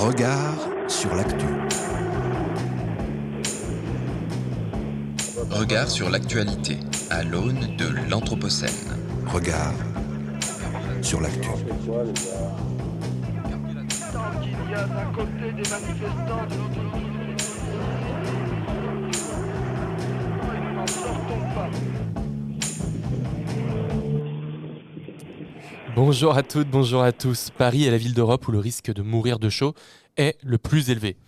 Regard sur l'actu. Regard sur l'actualité à l'aune de l'Anthropocène. Regard sur l'actu. Tant qu'il y a d'un côté des manifestants, de l'autre Bonjour à toutes, bonjour à tous. Paris est la ville d'Europe où le risque de mourir de chaud est le plus élevé.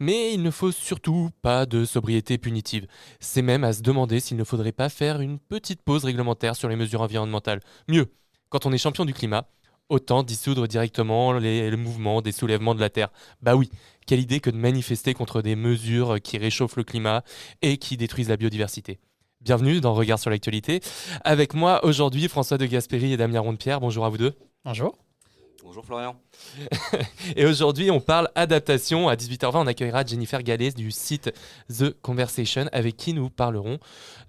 Mais il ne faut surtout pas de sobriété punitive. C'est même à se demander s'il ne faudrait pas faire une petite pause réglementaire sur les mesures environnementales. Mieux, quand on est champion du climat, autant dissoudre directement les, le mouvement des soulèvements de la Terre. Bah oui, quelle idée que de manifester contre des mesures qui réchauffent le climat et qui détruisent la biodiversité. Bienvenue dans Regard sur l'actualité. Avec moi aujourd'hui François de Gasperi et Damien Rondepierre. Bonjour à vous deux. Bonjour. Bonjour Florian. Et aujourd'hui, on parle adaptation. À 18h20, on accueillera Jennifer Gallès du site The Conversation avec qui nous parlerons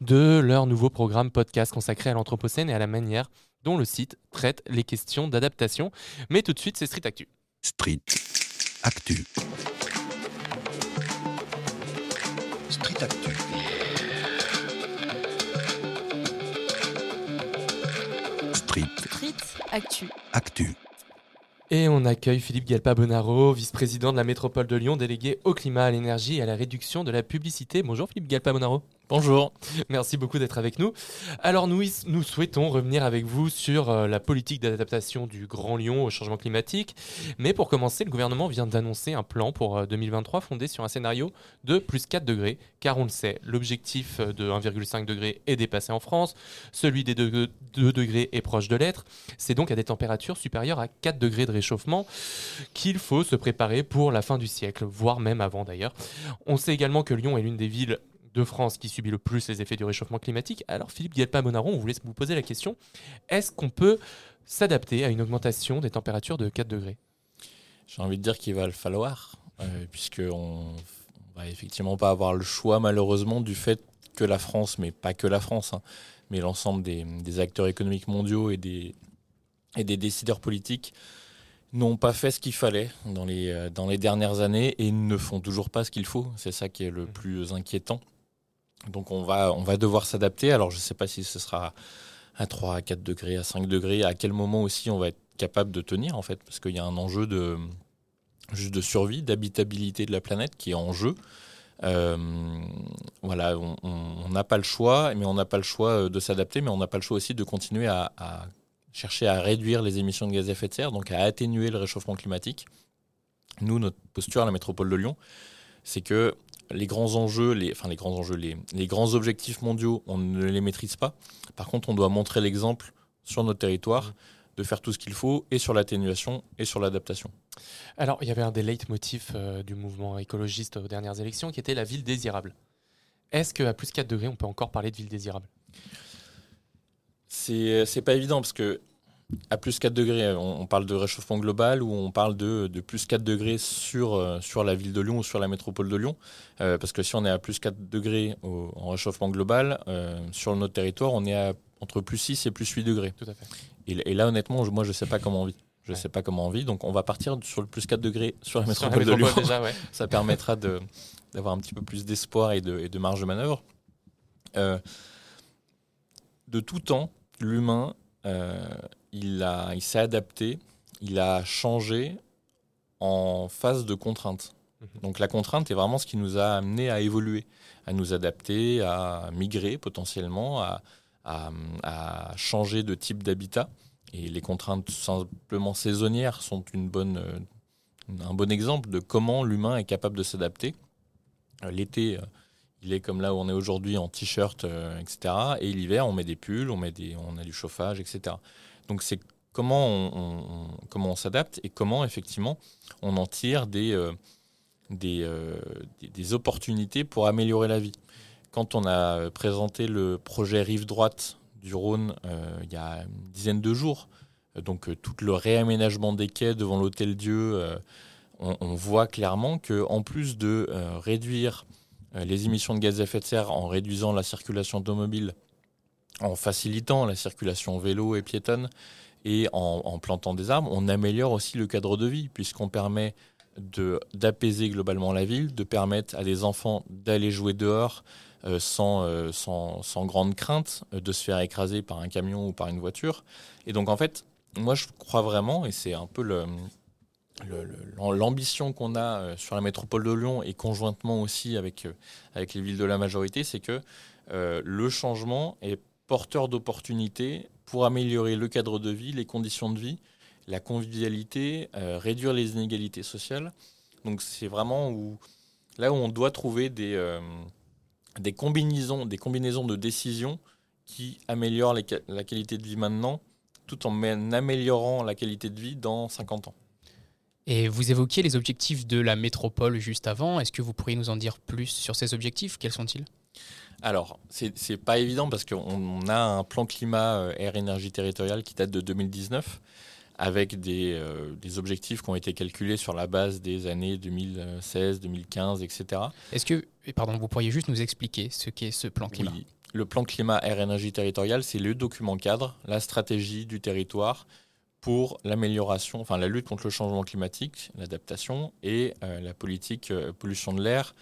de leur nouveau programme podcast consacré à l'Anthropocène et à la manière dont le site traite les questions d'adaptation. Mais tout de suite, c'est Street Actu. Street. Actu. Street Actu. Actu. Actu. Et on accueille Philippe Galpa-Bonaro, vice-président de la métropole de Lyon, délégué au climat, à l'énergie et à la réduction de la publicité. Bonjour Philippe Galpa-Bonaro. Bonjour. Merci beaucoup d'être avec nous. Alors nous, souhaitons revenir avec vous sur euh, la politique d'adaptation du Grand Lyon au changement climatique. Mais pour commencer, le gouvernement vient d'annoncer un plan pour euh, 2023 fondé sur un scénario de plus 4 degrés. Car on le sait, l'objectif euh, de 1,5 degré est dépassé en France. Celui des 2 degrés est proche de l'être. C'est donc à des températures supérieures à 4 degrés de réchauffement qu'il faut se préparer pour la fin du siècle, voire même avant d'ailleurs. On sait également que Lyon est l'une des villes de France qui subit le plus les effets du réchauffement climatique. Alors Philippe Guelpa-Monaron, on voulait vous poser la question, est-ce qu'on peut s'adapter à une augmentation des températures de 4 degrés? J'ai envie de dire qu'il va le falloir, euh, puisqu'on va effectivement pas avoir le choix malheureusement du fait que la France, mais pas que la France, hein, mais l'ensemble des, des acteurs économiques mondiaux et des, et des décideurs politiques n'ont pas fait ce qu'il fallait dans les, euh, dans les dernières années et ne font toujours pas ce qu'il faut. C'est ça qui est le plus inquiétant. Donc on va, on va devoir s'adapter. Alors je ne sais pas si ce sera à 3, à 4 degrés, à 5 degrés, à quel moment aussi on va être capable de tenir en fait, parce qu'il y a un enjeu de, juste de survie, d'habitabilité de la planète qui est en jeu. Euh, voilà, on n'a pas le choix, mais on n'a pas le choix de s'adapter, mais on n'a pas le choix aussi de continuer à, à, chercher à réduire les émissions de gaz à effet de serre, donc à atténuer le réchauffement climatique. Nous, notre posture à la métropole de Lyon, c'est que les grands enjeux, les, enfin les grands enjeux, les, les, grands objectifs mondiaux, on ne les maîtrise pas. Par contre, on doit montrer l'exemple sur notre territoire de faire tout ce qu'il faut et sur l'atténuation et sur l'adaptation. Alors, il y avait un des leitmotifs euh, du mouvement écologiste aux dernières élections qui était la ville désirable. Est-ce qu'à plus 4 degrés, on peut encore parler de ville désirable? C'est pas évident parce que à plus 4 degrés, on, on, parle de réchauffement global ou on parle de, de plus 4 degrés sur, euh, sur la ville de Lyon ou sur la métropole de Lyon. Euh, parce que si on est à plus 4 degrés au, en réchauffement global, euh, sur notre territoire, on est à entre plus 6 et plus 8 degrés. Tout à fait. Et, et là, honnêtement, je, moi, je ne sais pas comment on vit. Je ne ouais. sais pas comment on vit. Donc, on va partir sur le plus 4 degrés sur la métropole, sur la métropole de Lyon. Déjà, ouais. Ça permettra d'avoir un petit peu plus d'espoir et de, et de, marge de manœuvre. Euh, de tout temps, l'humain euh, il, a, il s'est adapté, il a changé en phase de contrainte. Donc la contrainte est vraiment ce qui nous a amené à évoluer, à nous adapter, à migrer potentiellement, à, à, à changer de type d'habitat. Et les contraintes simplement saisonnières sont une bonne, un bon exemple de comment l'humain est capable de s'adapter. L'été, il est comme là où on est aujourd'hui en t-shirt, euh, etc. Et l'hiver, on met des pulls, on, met des, on a du chauffage, etc. Donc c'est comment on, comment on s'adapte et comment effectivement on en tire des, euh, euh, des, des, opportunités pour améliorer la vie. Quand on a présenté le projet Rive Droite du Rhône euh, il y a une dizaine de jours, donc tout le réaménagement des quais devant l'Hôtel Dieu, on, on, voit clairement que en plus de réduire les émissions de gaz à effet de serre en réduisant la circulation automobile, en facilitant la circulation vélo et piétonne et en, plantant des arbres, on améliore aussi le cadre de vie puisqu'on permet d'apaiser globalement la ville, de permettre à des enfants d'aller jouer dehors euh, sans, euh, sans, sans grande crainte euh, de se faire écraser par un camion ou par une voiture. Et donc en fait, moi je crois vraiment, et c'est un peu le, le- l'ambition qu'on a sur la métropole de Lyon et conjointement aussi avec, avec les villes de la majorité, c'est que le changement est porteur d'opportunités pour améliorer le cadre de vie, les conditions de vie, la convivialité, euh, réduire les inégalités sociales. Donc c'est vraiment là où on doit trouver des, euh, des, combinaisons, des combinaisons de décisions qui améliorent la qualité de vie maintenant, tout en améliorant la qualité de vie dans 50 ans. Et vous évoquiez les objectifs de la métropole juste avant. Est-ce que vous pourriez nous en dire plus sur ces objectifs? Quels sont-ils? Alors, c'est pas évident parce qu'on on a un plan climat euh, air énergie territorial qui date de 2019 avec des, euh, des objectifs qui ont été calculés sur la base des années 2016, 2015, etc. Est-ce que, et pardon, vous pourriez juste nous expliquer ce qu'est ce plan climat? Oui. Le plan climat air énergie territorial, c'est le document cadre, la stratégie du territoire pour l'amélioration, enfin la lutte contre le changement climatique, l'adaptation et euh, la politique euh, pollution de l'air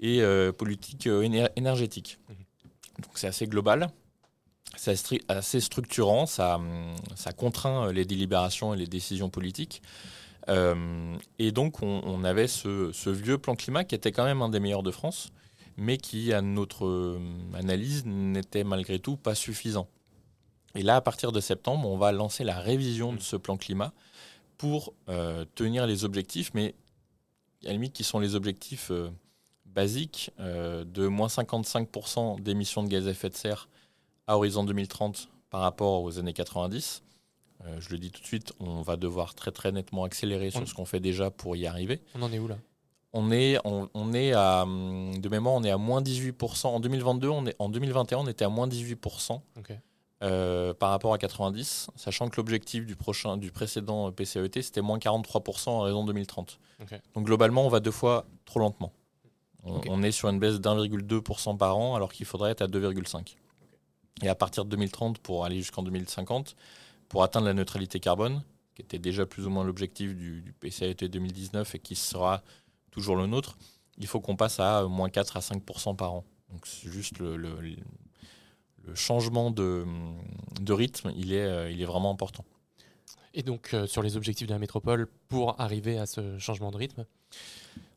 et euh, politique euh, éner- énergétique. Mhm. Donc c'est assez global, c'est assez structurant, ça, hum, ça contraint euh, les délibérations et les décisions politiques. Euh, et donc on, on avait ce, ce vieux plan climat qui était quand même un des meilleurs de France mais qui, à notre euh, analyse, n'était malgré tout pas suffisant. Et là, à partir de septembre, on va lancer la révision de ce plan climat pour euh, tenir les objectifs, mais à la limite, qui sont les objectifs euh, basiques euh, de moins 55% d'émissions de gaz à effet de serre à horizon 2030 par rapport aux années 90. Euh, je le dis tout de suite, on va devoir très très nettement accélérer sur ce qu'on fait déjà pour y arriver. On en est où là? On est, on, on est à, de mémoire, on est à moins 18%. En 2022, on est, en 2021, on était à moins 18% Ok. euh, par rapport à 90, sachant que l'objectif du, prochain, du précédent PCET, c'était moins 43% en raison de 2030. Ok. Donc globalement, on va deux fois trop lentement. On, est sur une baisse d'1,2% par an, alors qu'il faudrait être à 2,5%. Et à partir de 2030, pour aller jusqu'en 2050, pour atteindre la neutralité carbone, qui était déjà plus ou moins l'objectif du, du PCAET 2019 et qui sera toujours le nôtre, il faut qu'on passe à moins 4 à 5% par an. Donc c'est juste le, le- le changement de, de rythme, il est, euh, il est vraiment important. Et donc, euh, sur les objectifs de la métropole pour arriver à ce changement de rythme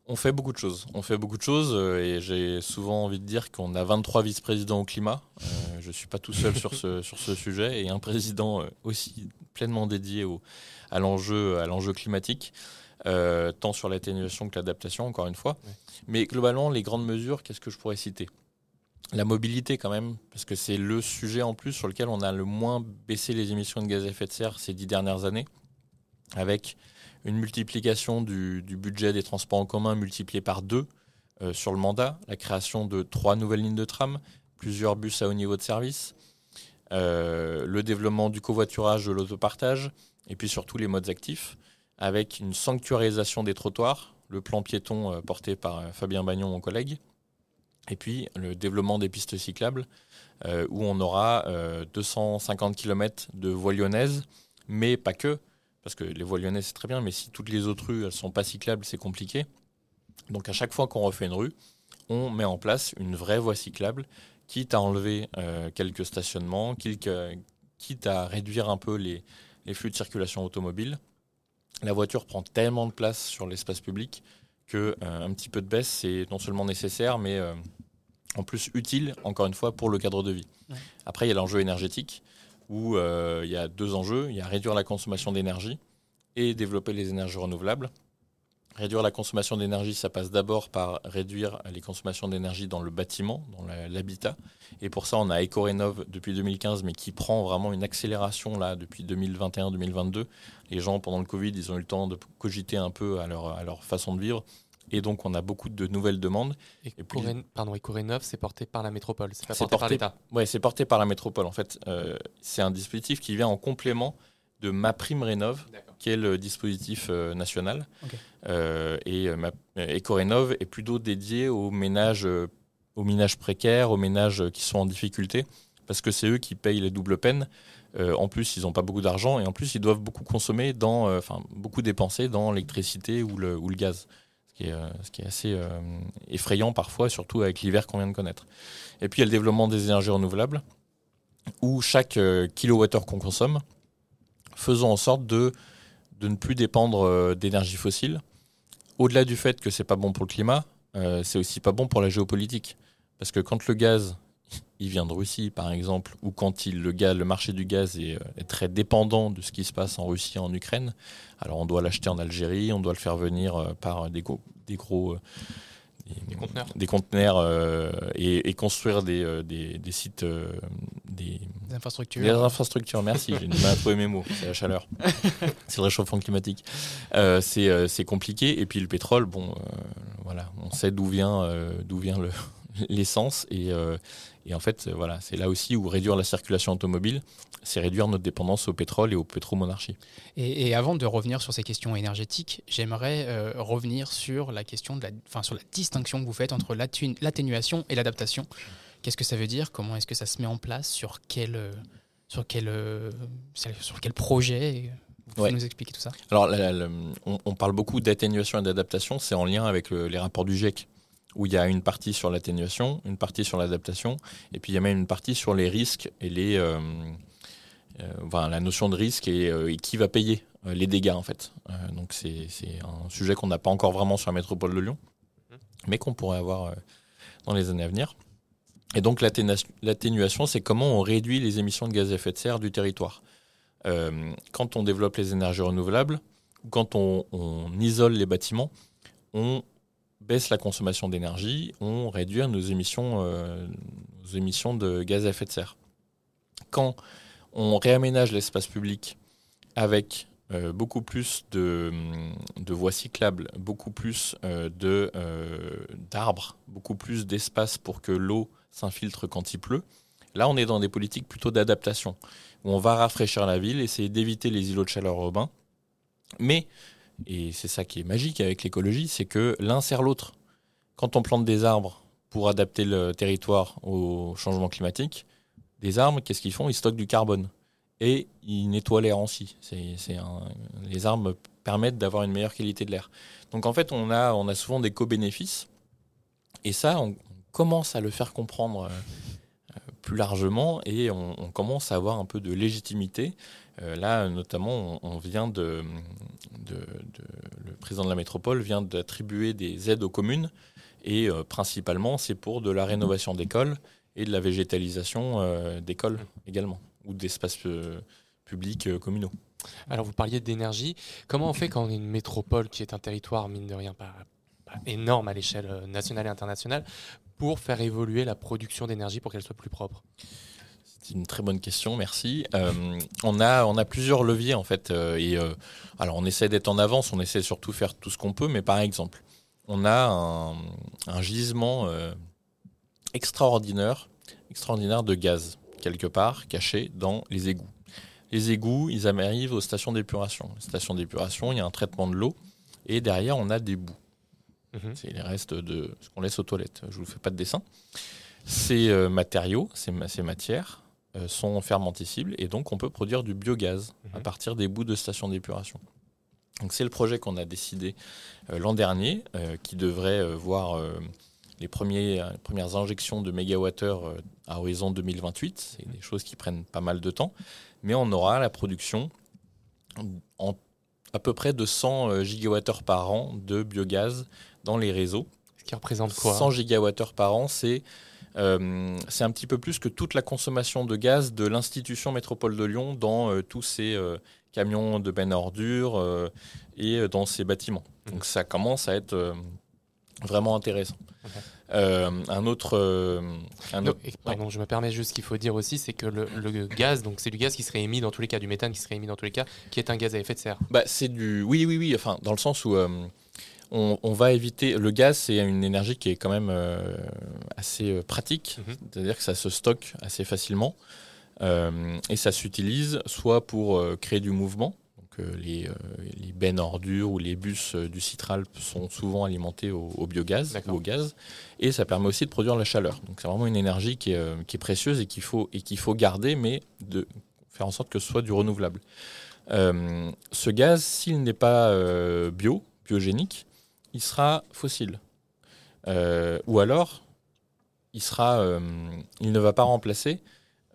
On fait beaucoup de choses. On fait beaucoup de choses euh, et j'ai souvent envie de dire qu'on a 23 vice-présidents au climat. Euh, je ne suis pas tout seul sur ce, sur ce sujet et un président euh, aussi pleinement dédié au, à l'enjeu climatique, euh, tant sur l'atténuation que l'adaptation, encore une fois. Mais globalement, les grandes mesures, qu'est-ce que je pourrais citer? La mobilité quand même, parce que c'est le sujet en plus sur lequel on a le moins baissé les émissions de gaz à effet de serre ces dix dernières années, avec une multiplication du, budget des transports en commun multiplié par deux euh, sur le mandat, la création de trois nouvelles lignes de tram, plusieurs bus à haut niveau de service, euh, le développement du covoiturage, de l'autopartage, et puis surtout les modes actifs, avec une sanctuarisation des trottoirs, le plan piéton euh, porté par Fabien Bagnon, mon collègue, et puis le développement des pistes cyclables, où on aura euh, 250 km de voies lyonnaises, mais pas que, parce que les voies lyonnaises c'est très bien, mais si toutes les autres rues elles sont pas cyclables, c'est compliqué. Donc à chaque fois qu'on refait une rue, on met en place une vraie voie cyclable, quitte à enlever euh, quelques stationnements, quitte, à réduire un peu les, les flux de circulation automobile. La voiture prend tellement de place sur l'espace public que euh, un petit peu de baisse c'est non seulement nécessaire, mais euh, en plus utile, encore une fois, pour le cadre de vie. Ouais. Après, il y a l'enjeu énergétique où euh, il y a deux enjeux. Il y a réduire la consommation d'énergie et développer les énergies renouvelables. Réduire la consommation d'énergie, ça passe d'abord par réduire les consommations d'énergie dans le bâtiment, dans l'habitat. Et pour ça, on a EcoRénov depuis 2015, mais qui prend vraiment une accélération là depuis 2021-2022. Les gens, pendant le Covid, ils ont eu le temps de cogiter un peu à leur façon de vivre. Et donc, on a beaucoup de nouvelles demandes. Et, puis- Corén- pardon, et Corénov, c'est porté par la métropole, c'est pas C'est porté, par porté- l'État. Ouais, c'est porté par la métropole. En fait, Euh, c'est un dispositif qui vient en complément de Ma Prime Rénov, qui est le dispositif euh, national. Euh, et Ma- EcoRénov est plutôt dédié aux ménages, aux ménages précaires, aux ménages qui sont en difficulté, parce que c'est eux qui payent les doubles peines. Euh, en plus, ils n'ont pas beaucoup d'argent et en plus, ils doivent beaucoup consommer, dans, euh, enfin beaucoup dépenser dans l'électricité ou le, ou le gaz, ce qui est, euh, ce qui est assez euh, effrayant parfois, surtout avec l'hiver qu'on vient de connaître. Et puis, il y a le développement des énergies renouvelables, où chaque euh, kilowattheure qu'on consomme, faisons en sorte de, de ne plus dépendre d'énergie fossile. Au-delà du fait que c'est pas bon pour le climat, euh, c'est aussi pas bon pour la géopolitique. Parce que quand le gaz, il vient de Russie, par exemple, ou quand il, le, gaz, le marché du gaz est, euh, est très dépendant de ce qui se passe en Russie et en Ukraine, alors on doit l'acheter en Algérie, on doit le faire venir euh, par des, gros- des gros... euh, Des conteneurs. des conteneurs euh, et, et construire des, des, des sites, euh, des, Des infrastructures. les infrastructures, merci, j'ai du mal à trouver mes mots, c'est la chaleur, c'est le réchauffement climatique. Euh, c'est c'est compliqué, et puis le pétrole, bon, euh, voilà, on sait d'où vient, euh, d'où vient le- l'essence, et, euh, et en fait, euh, voilà, c'est là aussi où réduire la circulation automobile, c'est réduire notre dépendance au pétrole et aux pétromonarchies. Et, et avant de revenir sur ces questions énergétiques, j'aimerais euh, revenir sur la question de la, enfin, sur la distinction que vous faites entre l'atténu- l'atténuation et l'adaptation. Qu'est-ce que ça veut dire? Comment est-ce que ça se met en place? Sur quel, euh, sur quel, sur quel projet? Vous pouvez Ouais. nous expliquer tout ça Alors, la- la- la- on, on parle beaucoup d'atténuation et d'adaptation, c'est en lien avec le- les rapports du GIEC, où il y a une partie sur l'atténuation, une partie sur l'adaptation, et puis il y a même une partie sur les risques et les, euh, euh, enfin, la notion de risque et, euh, et qui va payer les dégâts en fait. Donc c'est un sujet qu'on n'a pas encore vraiment sur la métropole de Lyon, mais qu'on pourrait avoir dans les années à venir. Et donc l'atténuation, c'est comment on réduit les émissions de gaz à effet de serre du territoire. Euh, quand on développe les énergies renouvelables, ou quand on, on isole les bâtiments, on baisse la consommation d'énergie, on réduit nos émissions, euh, nos émissions de gaz à effet de serre. Quand on réaménage l'espace public avec euh, beaucoup plus de, voies cyclables, beaucoup plus euh, d'arbres, beaucoup plus d'espace pour que l'eau s'infiltre quand il pleut, là on est dans des politiques plutôt d'adaptation, où on va rafraîchir la ville, essayer d'éviter les îlots de chaleur urbains, mais, et c'est ça qui est magique avec l'écologie, c'est que l'un sert l'autre. Quand on plante des arbres pour adapter le territoire au changement climatique, des arbres, qu'est-ce qu'ils font? Ils stockent du carbone et ils nettoient l'air aussi. Les arbres permettent d'avoir une meilleure qualité de l'air. Donc en fait, on a, on a souvent des co-bénéfices et ça, on, commence à le faire comprendre euh, euh, plus largement et on commence à avoir un peu de légitimité. Euh, là, notamment, on, vient de, le président de la métropole vient d'attribuer des aides aux communes et euh, principalement, c'est pour de la rénovation d'écoles et de la végétalisation euh, d'écoles également ou d'espaces publics communaux. Alors, vous parliez d'énergie. Comment on fait quand on est une métropole qui est un territoire, mine de rien, pas, énorme à l'échelle nationale et internationale, pour faire évoluer la production d'énergie pour qu'elle soit plus propre? C'est une très bonne question, merci. Euh, on, a, on a plusieurs leviers en fait. euh, et, euh, alors on essaie d'être en avance, on essaie surtout de faire tout ce qu'on peut, mais par exemple, on a un, un gisement extraordinaire, extraordinaire de gaz, quelque part, caché dans les égouts. Les égouts, ils arrivent aux stations d'épuration. Les stations d'épuration, il y a un traitement de l'eau, et derrière, on a des boues. Mhm. C'est les restes de ce qu'on laisse aux toilettes. Je vous fais pas de dessin. Ces matériaux, ces, ma- ces matières sont fermentescibles et donc on peut produire du biogaz à Mhm. partir des bouts de stations d'épuration. Donc c'est le projet qu'on a décidé euh, l'an dernier, euh, qui devrait euh, voir euh, les, premiers, euh, les premières injections de mégawattheures euh, à horizon 2028. C'est des choses qui prennent pas mal de temps, mais on aura la production en à peu près de 100 euh, gigawattheures par an de biogaz dans les réseaux. Ce qui représente quoi? 100 gigawattheures par an, c'est euh, c'est un petit peu plus que toute la consommation de gaz de l'institution métropole de Lyon dans euh, tous ces euh, camions de benne à ordures et dans ces bâtiments. Donc ça commence à être vraiment intéressant. Un autre, un Non, autre- pardon, je me permets juste ce qu'il faut dire aussi, c'est que le, le gaz, donc c'est du gaz qui serait émis dans tous les cas, du méthane qui serait émis dans tous les cas, qui est un gaz à effet de serre. Bah, c'est du. Oui, oui, oui. Enfin, dans le sens où on, on va éviter. Le gaz, c'est une énergie qui est quand même euh, assez euh, pratique. Mhm. C'est-à-dire que ça se stocke assez facilement. Euh, et ça s'utilise soit pour euh, créer du mouvement. Donc, les, les bennes ordures ou les bus du Citralp sont souvent alimentés au, au biogaz ou au gaz. Et ça permet aussi de produire la chaleur. Donc c'est vraiment une énergie qui est, qui est précieuse et qu'il faut, et faut garder, mais de faire en sorte que ce soit du renouvelable. Ce gaz, s'il n'est pas bio, biogénique, il sera fossile. Euh, ou alors, il, sera, euh, il ne va pas remplacer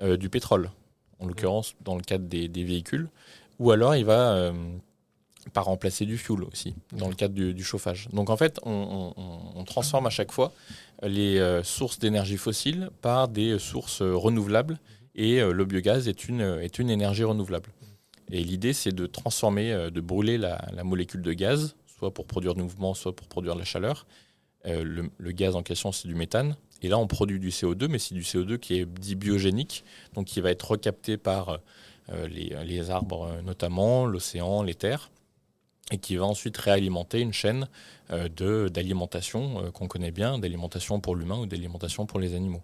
euh, du pétrole, en l'occurrence dans le cadre des, véhicules, ou alors il va pas remplacer du fuel aussi, dans le cadre du, chauffage. Donc en fait, on, transforme à chaque fois les sources d'énergie fossile par des sources renouvelables, et le biogaz est une, est une énergie renouvelable. Et l'idée, c'est de transformer, de brûler la molécule de gaz, soit pour produire du mouvement, soit pour produire la chaleur. Euh, le, gaz en question, c'est du méthane. Et là, on produit du CO2, mais c'est du CO2 qui est dit biogénique, donc qui va être recapté par euh, les, arbres euh, notamment, l'océan, les terres, et qui va ensuite réalimenter une chaîne d'alimentation qu'on connaît bien, d'alimentation pour l'humain ou d'alimentation pour les animaux.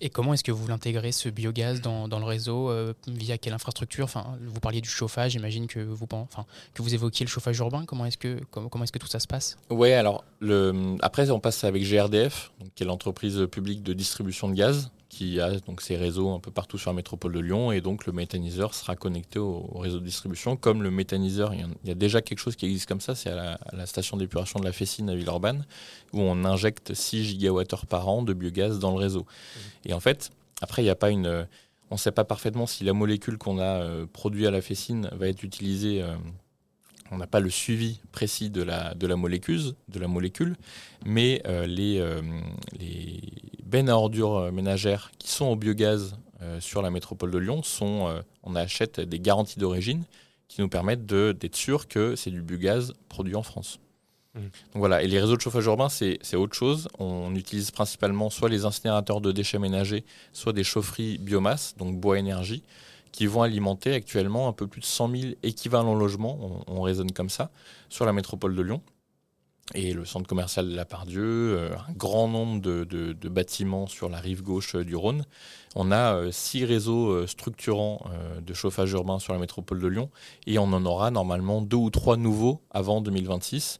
Et comment est-ce que vous l'intégrez, ce biogaz, dans, dans le réseau euh, Via quelle infrastructure? Enfin, Vous parliez du chauffage, j'imagine que vous, que vous évoquiez le chauffage urbain. Comment est-ce que, comment, comment est-ce que tout ça se passe? Ouais, alors le, après on passe avec GRDF, donc, qui est l'entreprise publique de distribution de gaz, qui a donc ses réseaux un peu partout sur la métropole de Lyon, et donc le méthaniseur sera connecté au, au réseau de distribution. Comme le méthaniseur, il y, en- il y a déjà quelque chose qui existe comme ça, c'est à la, à la station d'épuration de la Fessine à Villeurbanne, où on injecte 6 gigawattheures par an de biogaz dans le réseau. Et en fait, après il n'y a pas une, on ne sait pas parfaitement si la molécule qu'on a euh, produite à la Fessine va être utilisée. euh, on n'a pas le suivi précis de la, de la molécule, de la molécule mais euh, les, euh, les bennes à ordures euh, ménagères qui sont au biogaz euh, sur la métropole de Lyon sont, on achète des garanties d'origine qui nous permettent de- d'être sûr que c'est du biogaz produit en France. Mhm. Donc voilà, et les réseaux de chauffage urbain, c'est c'est autre chose. On utilise principalement soit les incinérateurs de déchets ménagers, soit des chaufferies biomasse, donc bois énergie, qui vont alimenter actuellement un peu plus de 100 000 équivalents logements, on, on raisonne comme ça, sur la métropole de Lyon. Et le centre commercial de la Pardieu, euh, un grand nombre de, bâtiments sur la rive gauche euh, du Rhône. On a euh, six réseaux structurants de chauffage urbain sur la métropole de Lyon et on en aura normalement deux ou trois nouveaux avant 2026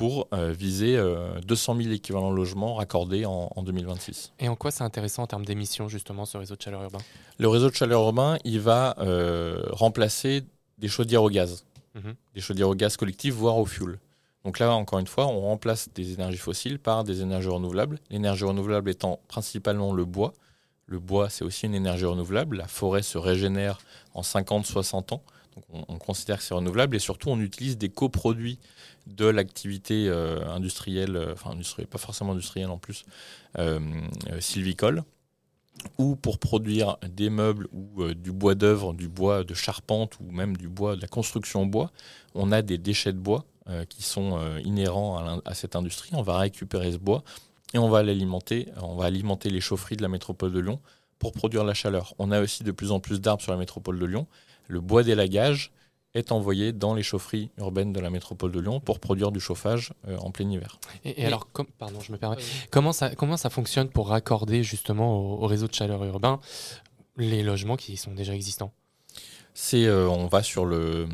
pour euh, viser euh, 200 000 équivalents logements raccordés en, en 2026. Et en quoi c'est intéressant en termes d'émissions, justement, ce réseau de chaleur urbain? Le réseau de chaleur urbain, il va euh, remplacer des chaudières au gaz, Mhm. des chaudières au gaz collectif, voire au fuel. Donc là, encore une fois, on remplace des énergies fossiles par des énergies renouvelables. L'énergie renouvelable étant principalement le bois. Le bois, c'est aussi une énergie renouvelable. La forêt se régénère en 50-60 ans. Donc on, on considère que c'est renouvelable. Et surtout, on utilise des coproduits de l'activité euh, industrielle, euh, enfin pas forcément industrielle en plus, euh, sylvicole ou pour produire des meubles ou du bois d'œuvre, du bois de charpente ou même du bois de la construction bois, on a des déchets de bois qui sont inhérents à, à cette industrie. On va récupérer ce bois et on va l'alimenter. On va alimenter les chaufferies de la métropole de Lyon pour produire la chaleur. On a aussi de plus en plus d'arbres sur la métropole de Lyon. Le bois d'élagage est envoyé dans les chaufferies urbaines de la métropole de Lyon pour produire du chauffage euh, en plein hiver. Et, et Mais- alors, com- pardon, je me permets. Comment ça, comment ça fonctionne pour raccorder justement au, au réseau de chaleur urbain les logements qui sont déjà existants? C'est, euh, on va sur le,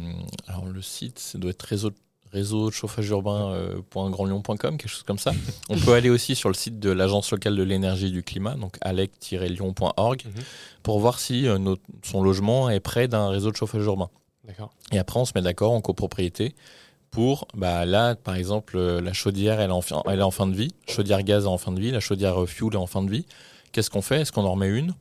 alors le site, ça doit être réseau, réseau de chauffage urbain euh, quelque chose comme ça. on peut aller aussi sur le site de l'agence locale de l'énergie et du climat, donc alec-lyon.org, Mhm. pour voir si euh, notre- son logement est près d'un réseau de chauffage urbain. Et après, on se met d'accord en copropriété pour, bah, là, par exemple, euh, la chaudière, elle est, en, fin- elle est en fin de vie. Chaudière gaz est en fin de vie. La chaudière fuel est en fin de vie. Qu'est-ce qu'on fait? Est-ce qu'on en remet une?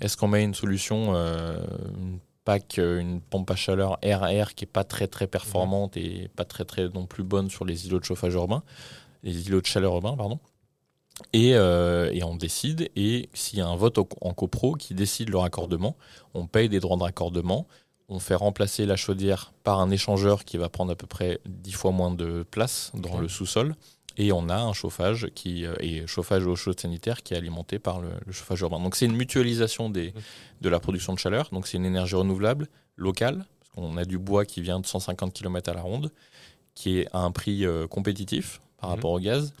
Est-ce qu'on met une solution, euh, une PAC, euh, une pompe à chaleur air-air qui est pas très très performante et pas très très non plus bonne sur les îlots de chauffage urbain, les îlots de chaleur urbain, pardon? Et, et on décide, et s'il y a un vote en copro qui décide le raccordement, on paye des droits de raccordement, on fait remplacer la chaudière par un échangeur qui va prendre à peu près 10 fois moins de place dans le sous-sol. Et on a un chauffage qui euh, et chauffage eau chaude sanitaire qui est alimenté par le, le chauffage urbain. Donc c'est une mutualisation des, de la production de chaleur. Donc c'est une énergie renouvelable locale parce qu'on a du bois qui vient de 150 km à la ronde, qui est à un prix euh, compétitif par Mhm. rapport au gaz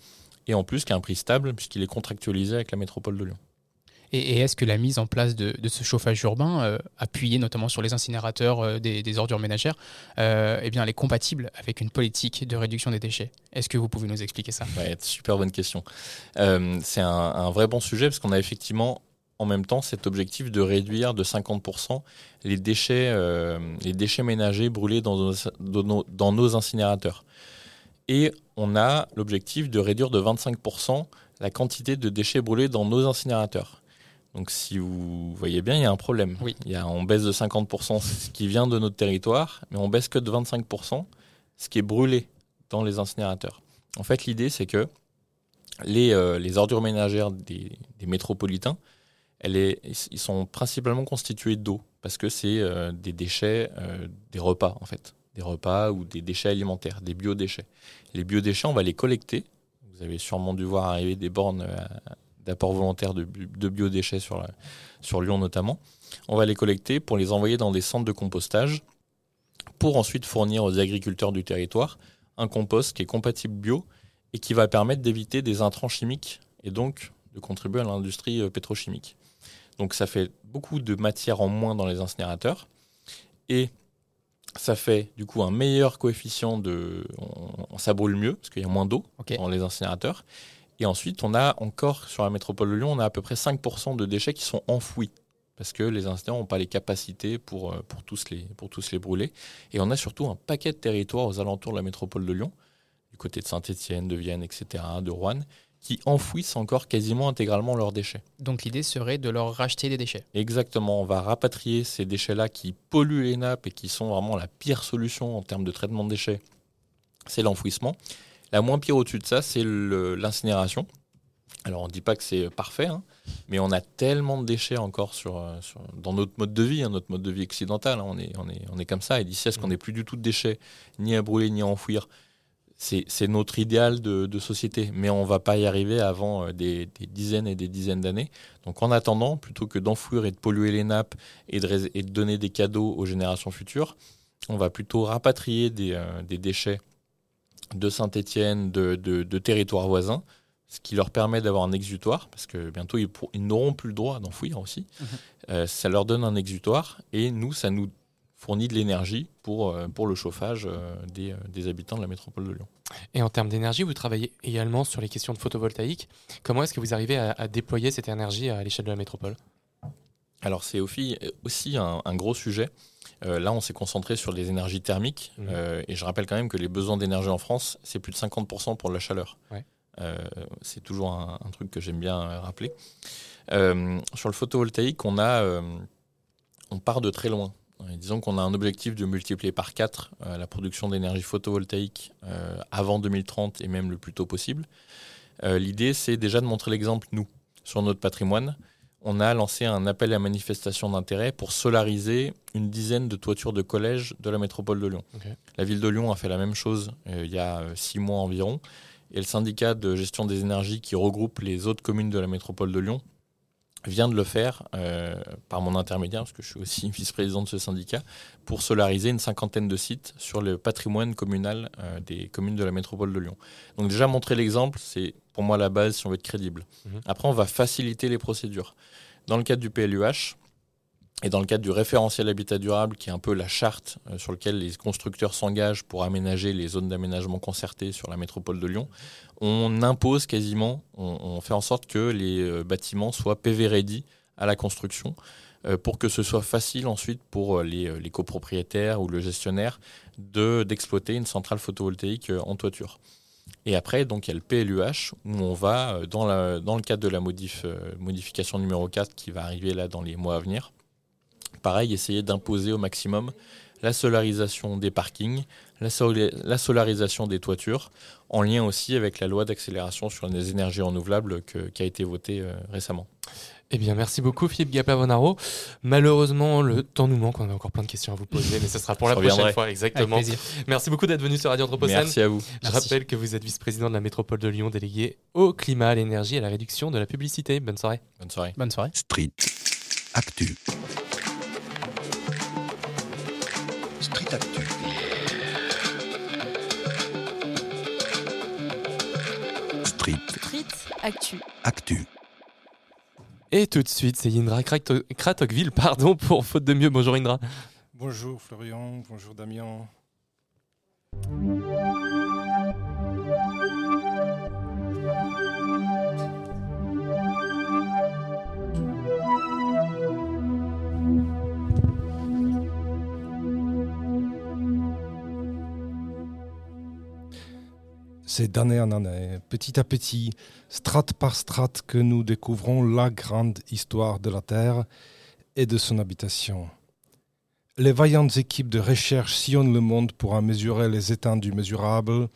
et en plus qui a un prix stable puisqu'il est contractualisé avec la métropole de Lyon. Et, est-ce que la mise en place de, ce chauffage urbain, euh, appuyé notamment sur les incinérateurs euh, des, ordures ménagères, euh, eh bien, elle est compatible avec une politique de réduction des déchets? Est-ce que vous pouvez nous expliquer ça? Super bonne question. C'est un, vrai bon sujet parce qu'on a effectivement en même temps cet objectif de réduire de 50% les déchets, ménagers brûlés dans nos incinérateurs. Et on a l'objectif de réduire de 25% la quantité de déchets brûlés dans nos incinérateurs. Donc si vous voyez bien, il y a un problème. Oui. Il y a, on baisse de 50% ce qui vient de notre territoire, mais on baisse que de 25% ce qui est brûlé dans les incinérateurs. En fait, l'idée, c'est que les, euh, les ordures ménagères des, des métropolitains, elles est- ils sont principalement constitués d'eau, parce que c'est euh, des déchets, euh, des repas, en fait. Des repas ou des déchets alimentaires, des biodéchets. Les biodéchets, on va les collecter. Vous avez sûrement dû voir arriver des bornes d'apport volontaire de, de biodéchets sur, la- sur Lyon notamment. On va les collecter pour les envoyer dans des centres de compostage pour ensuite fournir aux agriculteurs du territoire un compost qui est compatible bio et qui va permettre d'éviter des intrants chimiques et donc de contribuer à l'industrie euh, pétrochimique. Donc ça fait beaucoup de matière en moins dans les incinérateurs et ça fait du coup un meilleur coefficient de... on- ça brûle mieux parce qu'il y a moins d'eau dans les incinérateurs. Et ensuite, on a encore sur la métropole de Lyon, on a à peu près 5% de déchets qui sont enfouis parce que les incinérateurs n'ont pas les capacités pour, euh, pour, tous les, pour tous les brûler. Et on a surtout un paquet de territoires aux alentours de la métropole de Lyon, du côté de Saint-Étienne, de Vienne, etc., de Rouen, qui enfouissent encore quasiment intégralement leurs déchets. Donc l'idée serait de leur racheter des déchets. Exactement, on va rapatrier ces déchets-là qui polluent les nappes et qui sont vraiment la pire solution en termes de traitement de déchets, c'est l'enfouissement. La moins pire au-dessus de ça, c'est l'incinération. Alors on ne dit pas que c'est parfait, hein, mais on a tellement de déchets encore sur, euh, sur- dans notre mode de vie, hein, notre mode de vie occidental, hein, on, est, on, est, on est comme ça, et d'ici à ce qu'on n'ait plus du tout de déchets, ni à brûler, ni à enfouir, c'est notre idéal de, de société, mais on va pas y arriver avant euh, des, des dizaines et des dizaines d'années. Donc en attendant, plutôt que d'enfouir et de polluer les nappes et de, rés- et de donner des cadeaux aux générations futures, on va plutôt rapatrier des, euh, des déchets de Saint-Étienne, de, de- de territoires voisins, ce qui leur permet d'avoir un exutoire, parce que bientôt ils, pour- ils n'auront plus le droit d'enfouir aussi. Mhm. Euh, ça leur donne un exutoire, et nous, ça nous fournit de l'énergie pour, euh, pour le chauffage euh, des, des habitants de la métropole de Lyon. Et en termes d'énergie, vous travaillez également sur les questions de photovoltaïque. Comment est-ce que vous arrivez à, à déployer cette énergie à l'échelle de la métropole? Alors c'est aussi, aussi un, un gros sujet. Euh, là, on s'est concentré sur les énergies thermiques. Mhm. Euh, et je rappelle quand même que les besoins d'énergie en France, c'est plus de 50% pour la chaleur. Ouais. Euh, c'est toujours un, un truc que j'aime bien rappeler. Sur le photovoltaïque, on, a, on part de très loin. Disons qu'on a un objectif de multiplier par 4 euh, la production d'énergie photovoltaïque avant 2030 et même le plus tôt possible. L'idée, c'est déjà de montrer l'exemple, nous, sur notre patrimoine on a lancé un appel à manifestation d'intérêt pour solariser une dizaine de toitures de collèges de la métropole de Lyon. La ville de Lyon a fait la même chose euh, il y a euh, six mois environ. Et le syndicat de gestion des énergies qui regroupe les autres communes de la métropole de Lyon vient de le faire euh, par mon intermédiaire, parce que je suis aussi vice-président de ce syndicat, pour solariser une cinquantaine de sites sur le patrimoine communal euh, des communes de la métropole de Lyon. Donc déjà montrer l'exemple, c'est pour moi la base si on veut être crédible. Mhm. Après, on va faciliter les procédures. Dans le cadre du PLUH et dans le cadre du référentiel habitat durable, qui est un peu la charte euh, sur laquelle les constructeurs s'engagent pour aménager les zones d'aménagement concertées sur la métropole de Lyon, on impose quasiment, on, fait en sorte que les euh, bâtiments soient PV ready à la construction euh, pour que ce soit facile ensuite pour les, copropriétaires ou le gestionnaire de- d'exploiter une centrale photovoltaïque en toiture. Et après, donc, il y a le PLUH où on va, dans, le cadre de la modif, modification numéro 4 qui va arriver là dans les mois à venir, pareil, essayer d'imposer au maximum la solarisation des parkings, la, solarisation des toitures, en lien aussi avec la loi d'accélération sur les énergies renouvelables que- qui a été votée euh, récemment. Eh bien, merci beaucoup, Philippe Gapavonaro. Malheureusement, le temps nous manque. On a encore plein de questions à vous poser, mais ce sera pour la prochaine fois. Exactement. Merci beaucoup d'être venu sur Radio Anthropocène. Merci à vous. Je Merci. rappelle que vous êtes vice-président de la métropole de Lyon, délégué au climat, à l'énergie et à la réduction de la publicité. Bonne soirée. Bonne soirée. Bonne soirée. Street. Actu. Street Actu. Street. Street Actu. Actu. Et tout de suite, c'est Indra Krato- Kratokville, pardon, pour faute de mieux. Bonjour Indra. Bonjour Florian, bonjour Damien. C'est d'année en année, petit à petit, strate par strate, que nous découvrons la grande histoire de la Terre et de son habitation. Les vaillantes équipes de recherche sillonnent le monde pour en mesurer les étendues mesurables,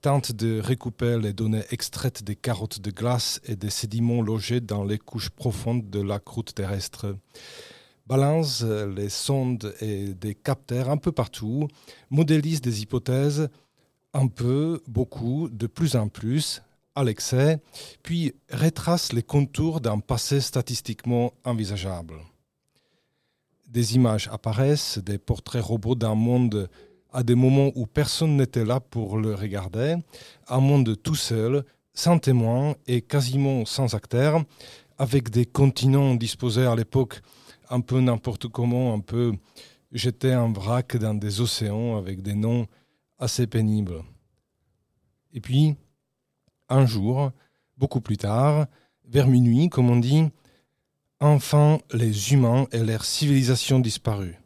tentent de recouper les données extraites des carottes de glace et des sédiments logés dans les couches profondes de la croûte terrestre, balancent les sondes et des capteurs un peu partout, modélisent des hypothèses, un peu, beaucoup, de plus en plus, à l'excès, puis retracent les contours d'un passé statistiquement envisageable. Des images apparaissent, des portraits robots d'un monde à des moments où personne n'était là pour le regarder, un monde tout seul, sans témoins et quasiment sans acteurs, avec des continents disposés à l'époque un peu n'importe comment, un peu jetés en vrac dans des océans avec des noms assez pénibles. Et puis, un jour, beaucoup plus tard, vers minuit, comme on dit, enfin les humains et leur civilisation disparue.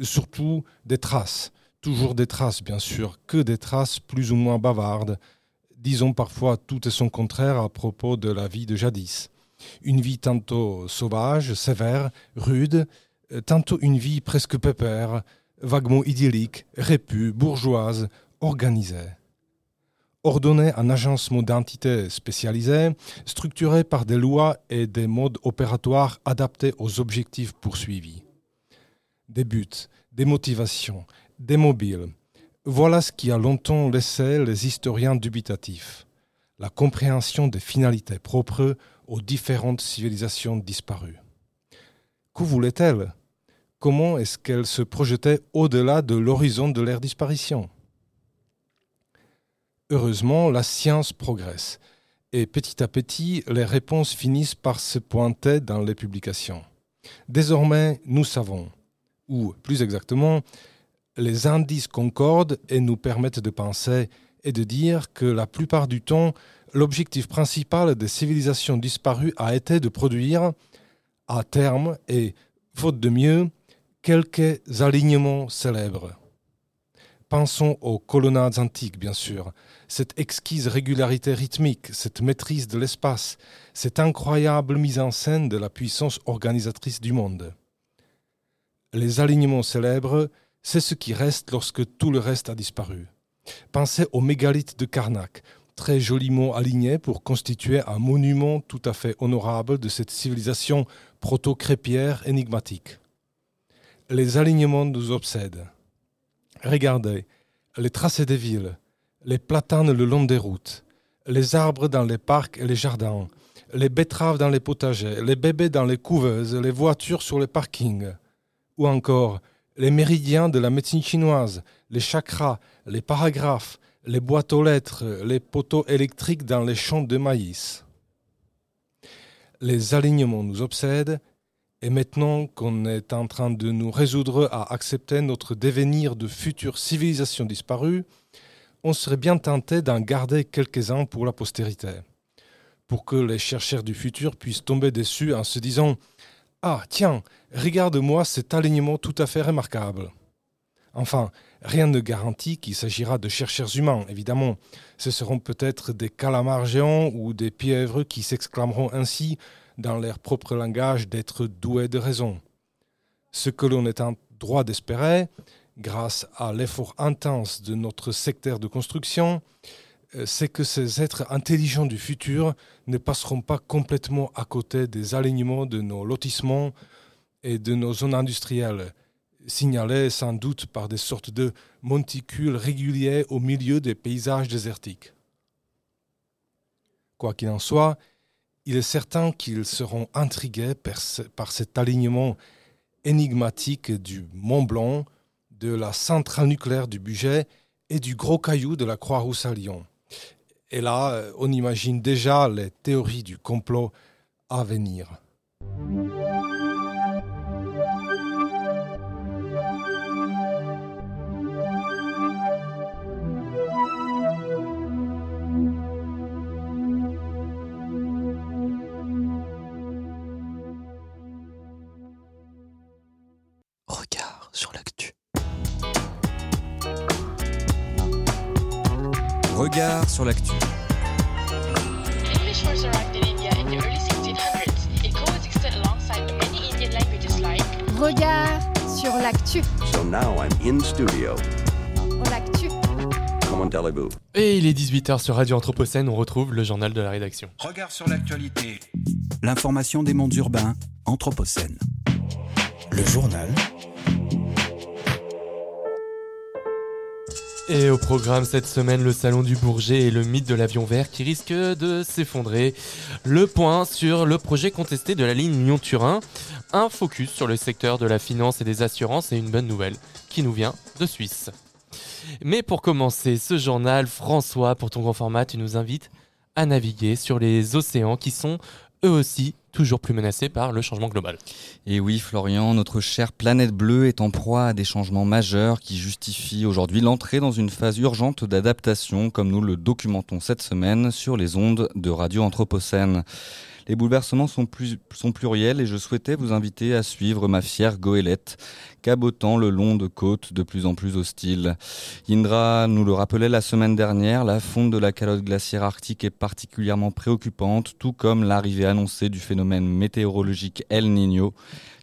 Surtout des traces, toujours des traces bien sûr, que des traces plus ou moins bavardes, disons parfois tout et son contraire à propos de la vie de jadis. Une vie tantôt sauvage, sévère, rude, tantôt une vie presque pépère, vaguement idyllique, répue, bourgeoise, organisée ordonnée en agencement d'entités spécialisées, structurée par des lois et des modes opératoires adaptés aux objectifs poursuivis. Des buts, des motivations, des mobiles. Voilà ce qui a longtemps laissé les historiens dubitatifs. La compréhension des finalités propres aux différentes civilisations disparues. Que voulait-elle? Comment est-ce qu'elle se projetait au-delà de l'horizon de leur disparition? Heureusement, la science progresse et petit à petit, les réponses finissent par se pointer dans les publications. Désormais, nous savons, ou plus exactement, les indices concordent et nous permettent de penser et de dire que la plupart du temps, l'objectif principal des civilisations disparues a été de produire, à terme et, faute de mieux, quelques alignements célèbres. Pensons aux colonnades antiques, bien sûr, cette exquise régularité rythmique, cette maîtrise de l'espace, cette incroyable mise en scène de la puissance organisatrice du monde. Les alignements célèbres, c'est ce qui reste lorsque tout le reste a disparu. Pensez aux mégalithes de Karnak, très joliment alignés pour constituer un monument tout à fait honorable de cette civilisation proto-crépière énigmatique. Les alignements nous obsèdent. Regardez, les tracés des villes, les platanes le long des routes, les arbres dans les parcs et les jardins, les betteraves dans les potagers, les bébés dans les couveuses, les voitures sur les parkings, ou encore les méridiens de la médecine chinoise, les chakras, les paragraphes, les boîtes aux lettres, les poteaux électriques dans les champs de maïs. Les alignements nous obsèdent, et maintenant qu'on est en train de nous résoudre à accepter notre devenir de futures civilisations disparues, on serait bien tenté d'en garder quelques-uns pour la postérité, pour que les chercheurs du futur puissent tomber dessus en se disant Ah, tiens, regarde-moi cet alignement tout à fait remarquable. Enfin, rien ne garantit qu'il s'agira de chercheurs humains, évidemment. Ce seront peut-être des calamars géants ou des pièvres qui s'exclameront ainsi dans leur propre langage d'être doués de raison. Ce que l'on est en droit d'espérer, grâce à l'effort intense de notre secteur de construction, c'est que ces êtres intelligents du futur ne passeront pas complètement à côté des alignements de nos lotissements et de nos zones industrielles, signalés sans doute par des sortes de monticules réguliers au milieu des paysages désertiques. Quoi qu'il en soit, il est certain qu'ils seront intrigués par cet alignement énigmatique du Mont Blanc, de la centrale nucléaire du budget et du gros caillou de la Croix-Rousse à Lyon. Et là, on imagine déjà les théories du complot à venir. Like Regard sur l'actu. So now I'm in studio. L'actu. Comment allez-vous? Et il est 18h sur Radio Anthropocène, on retrouve le journal de la rédaction. Regard sur l'actualité. L'information des mondes urbains, Anthropocène. Le journal. Et au programme cette semaine, le salon du Bourget et le mythe de l'avion vert qui risque de s'effondrer. Le point sur le projet contesté de la ligne Lyon-Turin. Un focus sur le secteur de la finance et des assurances et une bonne nouvelle qui nous vient de Suisse. Mais pour commencer ce journal, François, pour ton grand format, tu nous invites à naviguer sur les océans qui sont eux aussi toujours plus menacés par le changement global. Et oui, Florian, notre chère planète bleue est en proie à des changements majeurs qui justifient aujourd'hui l'entrée dans une phase urgente d'adaptation, comme nous le documentons cette semaine sur les ondes de Radio Anthropocène. Les bouleversements sont, plus, sont pluriels et je souhaitais vous inviter à suivre ma fière goélette, cabotant le long de côtes de plus en plus hostiles. Indra nous le rappelait la semaine dernière, la fonte de la calotte glaciaire arctique est particulièrement préoccupante, tout comme l'arrivée annoncée du phénomène météorologique El Niño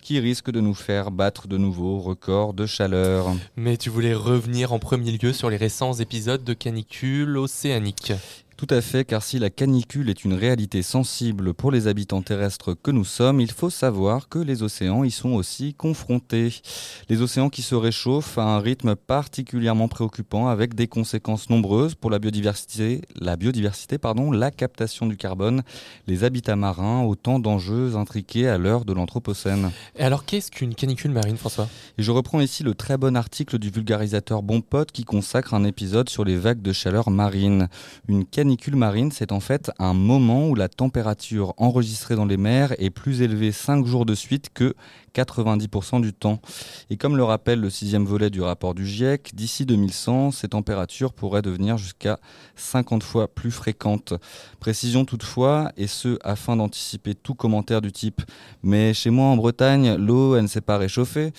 qui risque de nous faire battre de nouveaux records de chaleur. Mais tu voulais revenir en premier lieu sur les récents épisodes de canicule océanique. Tout à fait, car si la canicule est une réalité sensible pour les habitants terrestres que nous sommes, il faut savoir que les océans y sont aussi confrontés. Les océans qui se réchauffent à un rythme particulièrement préoccupant avec des conséquences nombreuses pour la biodiversité, la biodiversité, pardon, la captation du carbone, les habitats marins, autant d'enjeux intriqués à l'heure de l'Anthropocène. Et alors qu'est-ce qu'une canicule marine, François? Et je reprends ici le très bon article du vulgarisateur Bon Pote qui consacre un épisode sur les vagues de chaleur marine. Une canicule marine, c'est en fait un moment où la température enregistrée dans les mers est plus élevée 5 jours de suite que 90% du temps. Et comme le rappelle le sixième volet du rapport du GIEC, d'ici 2100, ces températures pourraient devenir jusqu'à 50 fois plus fréquentes. Précision toutefois, et ce afin d'anticiper tout commentaire du type « mais chez moi en Bretagne, l'eau, elle ne s'est pas réchauffée ».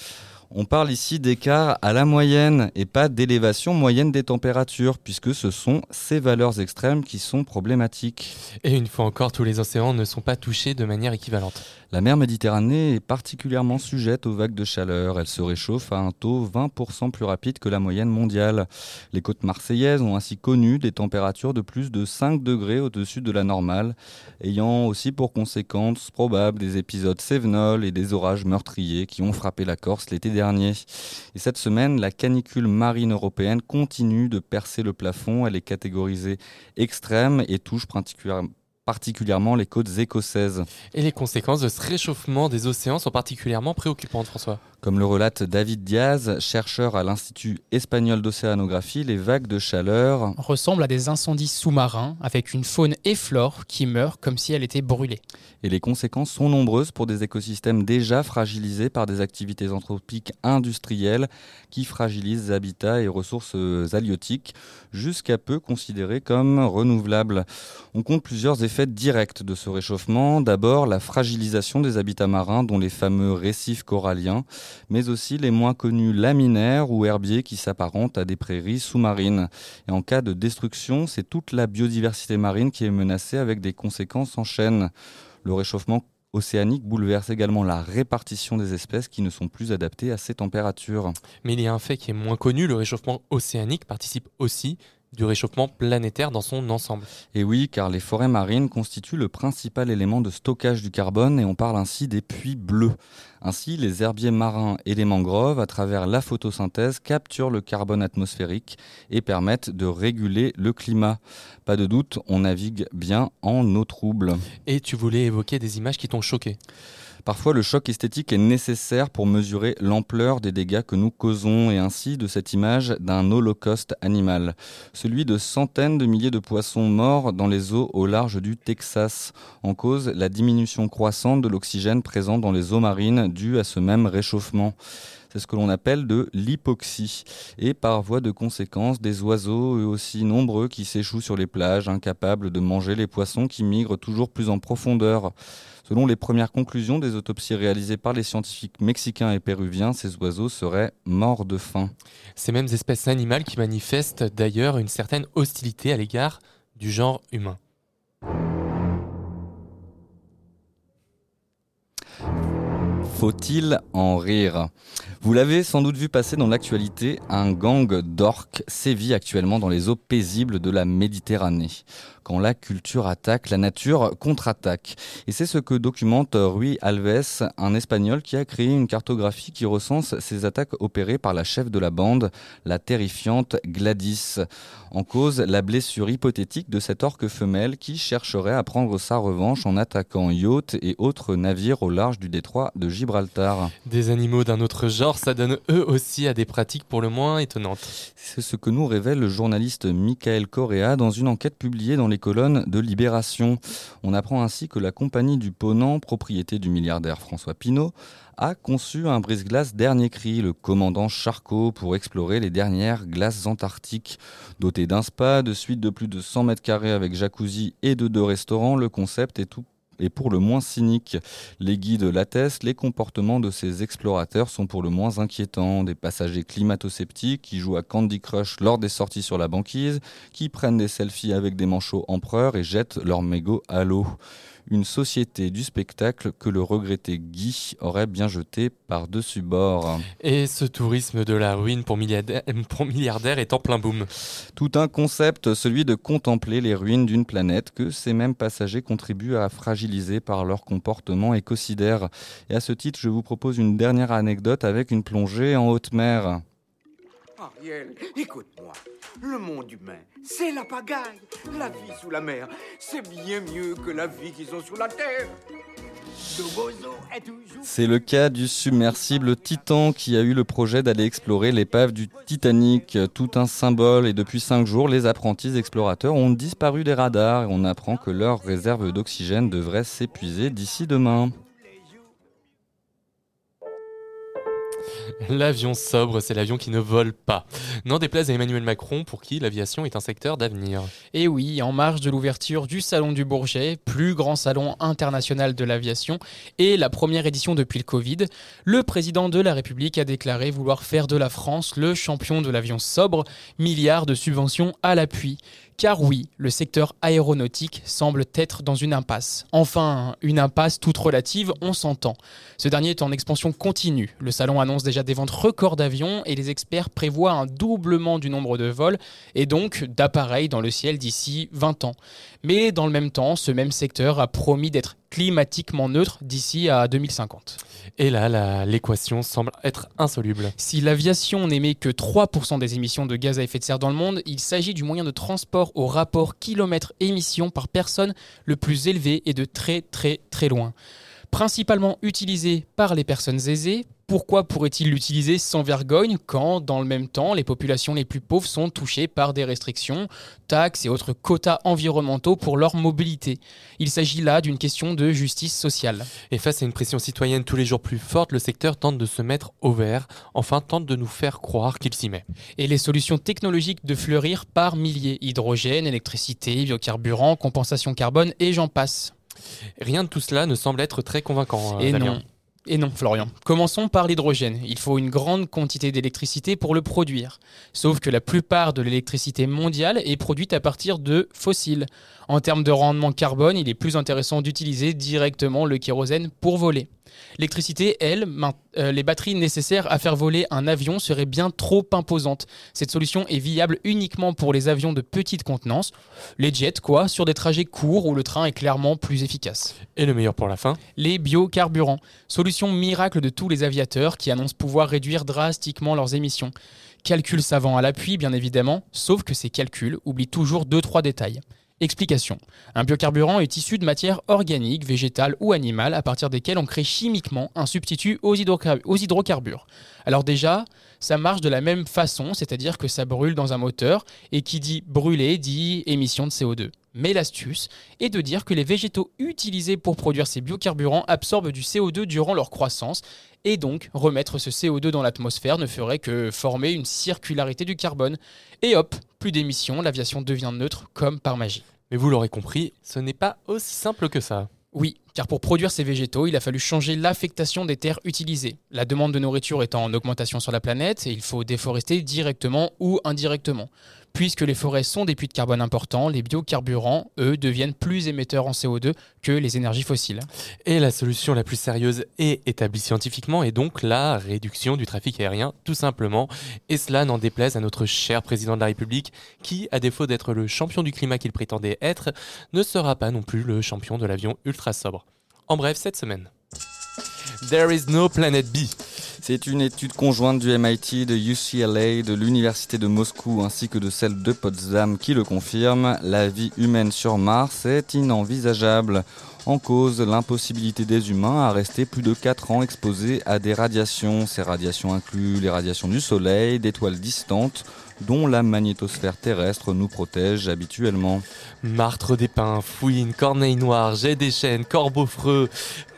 On parle ici d'écart à la moyenne et pas d'élévation moyenne des températures, puisque ce sont ces valeurs extrêmes qui sont problématiques. Et une fois encore, tous les océans ne sont pas touchés de manière équivalente. La mer Méditerranée est particulièrement sujette aux vagues de chaleur. Elle se réchauffe à un taux 20% plus rapide que la moyenne mondiale. Les côtes marseillaises ont ainsi connu des températures de plus de 5 degrés au-dessus de la normale, ayant aussi pour conséquence probable des épisodes sévenols et des orages meurtriers qui ont frappé la Corse l'été dernier. Et cette semaine, la canicule marine européenne continue de percer le plafond. Elle est catégorisée extrême et touche particulièrement particulièrement les côtes écossaises. Et les conséquences de ce réchauffement des océans sont particulièrement préoccupantes, François? Comme le relate David Diaz, chercheur à l'Institut espagnol d'océanographie, les vagues de chaleur ressemblent à des incendies sous-marins avec une faune et flore qui meurt comme si elle était brûlée. Et les conséquences sont nombreuses pour des écosystèmes déjà fragilisés par des activités anthropiques industrielles qui fragilisent habitats et ressources halieutiques, jusqu'à peu considérées comme renouvelables. On compte plusieurs effets directs de ce réchauffement. D'abord, la fragilisation des habitats marins, dont les fameux récifs coralliens, mais aussi les moins connus laminaires ou herbiers qui s'apparentent à des prairies sous-marines. Et en cas de destruction, c'est toute la biodiversité marine qui est menacée avec des conséquences en chaîne. Le réchauffement océanique bouleverse également la répartition des espèces qui ne sont plus adaptées à ces températures. Mais il y a un fait qui est moins connu, le réchauffement océanique participe aussi du réchauffement planétaire dans son ensemble. Et oui, car les forêts marines constituent le principal élément de stockage du carbone et on parle ainsi des puits bleus. Ainsi, les herbiers marins et les mangroves, à travers la photosynthèse, capturent le carbone atmosphérique et permettent de réguler le climat. Pas de doute, on navigue bien en eau trouble. Et tu voulais évoquer des images qui t'ont choqué Parfois, le choc esthétique est nécessaire pour mesurer l'ampleur des dégâts que nous causons et ainsi de cette image d'un holocauste animal, celui de centaines de milliers de poissons morts dans les eaux au large du Texas, en cause la diminution croissante de l'oxygène présent dans les eaux marines due à ce même réchauffement. C'est ce que l'on appelle de l'hypoxie. Et par voie de conséquence, des oiseaux eux aussi nombreux qui s'échouent sur les plages, incapables de manger les poissons qui migrent toujours plus en profondeur. Selon les premières conclusions des autopsies réalisées par les scientifiques mexicains et péruviens, ces oiseaux seraient morts de faim. Ces mêmes espèces animales qui manifestent d'ailleurs une certaine hostilité à l'égard du genre humain. Faut-il en rire? Vous l'avez sans doute vu passer dans l'actualité, un gang d'orques sévit actuellement dans les eaux paisibles de la Méditerranée. Quand la culture attaque, la nature contre-attaque. Et c'est ce que documente Rui Alves, un Espagnol qui a créé une cartographie qui recense ces attaques opérées par la chef de la bande, la terrifiante Gladys. En cause, la blessure hypothétique de cette orque femelle qui chercherait à prendre sa revanche en attaquant yachts et autres navires au large du détroit de Gibraltar. Des animaux d'un autre genre s'adonnent eux aussi à des pratiques pour le moins étonnantes. C'est ce que nous révèle le journaliste Michael Correa dans une enquête publiée dans les colonnes de Libération. On apprend ainsi que la compagnie du Ponant, propriété du milliardaire François Pinault, a conçu un brise-glace dernier cri, le commandant Charcot, pour explorer les dernières glaces antarctiques. Doté d'un spa, de suite de plus de 100 mètres carrés avec jacuzzi et de deux restaurants, le concept est tout et pour le moins cynique. Les guides l'attestent, les comportements de ces explorateurs sont pour le moins inquiétants. Des passagers climato-sceptiques qui jouent à Candy Crush lors des sorties sur la banquise, qui prennent des selfies avec des manchots empereurs et jettent leurs mégots à l'eau. Une société du spectacle que le regretté Guy aurait bien jeté par-dessus bord. Et ce tourisme de la ruine pour milliardaires, pour milliardaires est en plein boom. Tout un concept, celui de contempler les ruines d'une planète que ces mêmes passagers contribuent à fragiliser par leur comportement écocidaire. Et à ce titre, je vous propose une dernière anecdote avec une plongée en haute mer. Ariel, écoute-moi. Monde humain, c'est la pagaille. La vie sous la mer, c'est bien mieux que la vie qu'ils ont sous la terre. C'est le cas du submersible Titan qui a eu le projet d'aller explorer l'épave du Titanic, tout un symbole. Et depuis cinq jours, les apprentis explorateurs ont disparu des radars et on apprend que leur réserve d'oxygène devrait s'épuiser d'ici demain. L'avion sobre, c'est l'avion qui ne vole pas. N'en déplaise à Emmanuel Macron, pour qui l'aviation est un secteur d'avenir. Et oui, en marge de l'ouverture du Salon du Bourget, plus grand salon international de l'aviation, et la première édition depuis le Covid, le président de la République a déclaré vouloir faire de la France le champion de l'avion sobre, milliards de subventions à l'appui. Car oui, le secteur aéronautique semble être dans une impasse. Enfin, une impasse toute relative, on s'entend. Ce dernier est en expansion continue. Le salon annonce déjà des ventes records d'avions et les experts prévoient un doublement du nombre de vols et donc d'appareils dans le ciel d'ici 20 ans. Mais dans le même temps, ce même secteur a promis d'être climatiquement neutre d'ici à 2050. Et là, l'équation semble être insoluble. Si l'aviation n'émet que 3% des émissions de gaz à effet de serre dans le monde, il s'agit du moyen de transport au rapport kilomètre-émission par personne le plus élevé et de très très très loin. Principalement utilisé par les personnes aisées, pourquoi pourrait-il l'utiliser sans vergogne quand, dans le même temps, les populations les plus pauvres sont touchées par des restrictions, taxes et autres quotas environnementaux pour leur mobilité? Il s'agit là d'une question de justice sociale. Et face à une pression citoyenne tous les jours plus forte, le secteur tente de se mettre au vert, enfin tente de nous faire croire qu'il s'y met. et les solutions technologiques de fleurir par milliers. Hydrogène, électricité, biocarburant, compensation carbone et j'en passe. Rien de tout cela ne semble être très convaincant. euh, et Damien. non. Et non, Florian. Commençons par l'hydrogène. Il faut une grande quantité d'électricité pour le produire. Sauf que la plupart de l'électricité mondiale est produite à partir de fossiles. En termes de rendement carbone, il est plus intéressant d'utiliser directement le kérosène pour voler. L'électricité, elle, euh, les batteries nécessaires à faire voler un avion seraient bien trop imposantes. Cette solution est viable uniquement pour les avions de petite contenance, les jets quoi, sur des trajets courts où le train est clairement plus efficace. Et le meilleur pour la fin? Les biocarburants, solution miracle de tous les aviateurs qui annoncent pouvoir réduire drastiquement leurs émissions. Calculs savants à l'appui, bien évidemment, sauf que ces calculs oublient toujours deux trois détails. Explication. Un biocarburant est issu de matières organiques, végétales ou animales à partir desquelles on crée chimiquement un substitut aux, hydrocar- aux hydrocarbures. Alors déjà, ça marche de la même façon, c'est-à-dire que ça brûle dans un moteur, et qui dit brûler dit émission de CO2. Mais l'astuce est de dire que les végétaux utilisés pour produire ces biocarburants absorbent du CO2 durant leur croissance, et donc remettre ce CO2 dans l'atmosphère ne ferait que former une circularité du carbone. Et hop, plus d'émissions, l'aviation devient neutre comme par magie. Mais vous l'aurez compris, ce n'est pas aussi simple que ça. Oui, car pour produire ces végétaux, il a fallu changer l'affectation des terres utilisées. La demande de nourriture étant en augmentation sur la planète, et il faut déforester directement ou indirectement. Puisque les forêts sont des puits de carbone importants, les biocarburants, eux, deviennent plus émetteurs en CO2 que les énergies fossiles. Et la solution la plus sérieuse et établie scientifiquement est donc la réduction du trafic aérien, tout simplement. Et cela n'en déplaise à notre cher président de la République, qui, à défaut d'être le champion du climat qu'il prétendait être, ne sera pas non plus le champion de l'avion ultra sobre. En bref, cette semaine. There is no planet B. C'est une étude conjointe du MIT, de UCLA, de l'Université de Moscou ainsi que de celle de Potsdam qui le confirme. La vie humaine sur Mars est inenvisageable. En cause, l'impossibilité des humains à rester plus de 4 ans exposés à des radiations. Ces radiations incluent les radiations du Soleil, d'étoiles distantes, dont la magnétosphère terrestre nous protège habituellement. Martre des pins, fouine, corneille noire, jet des chênes, corbeau freux,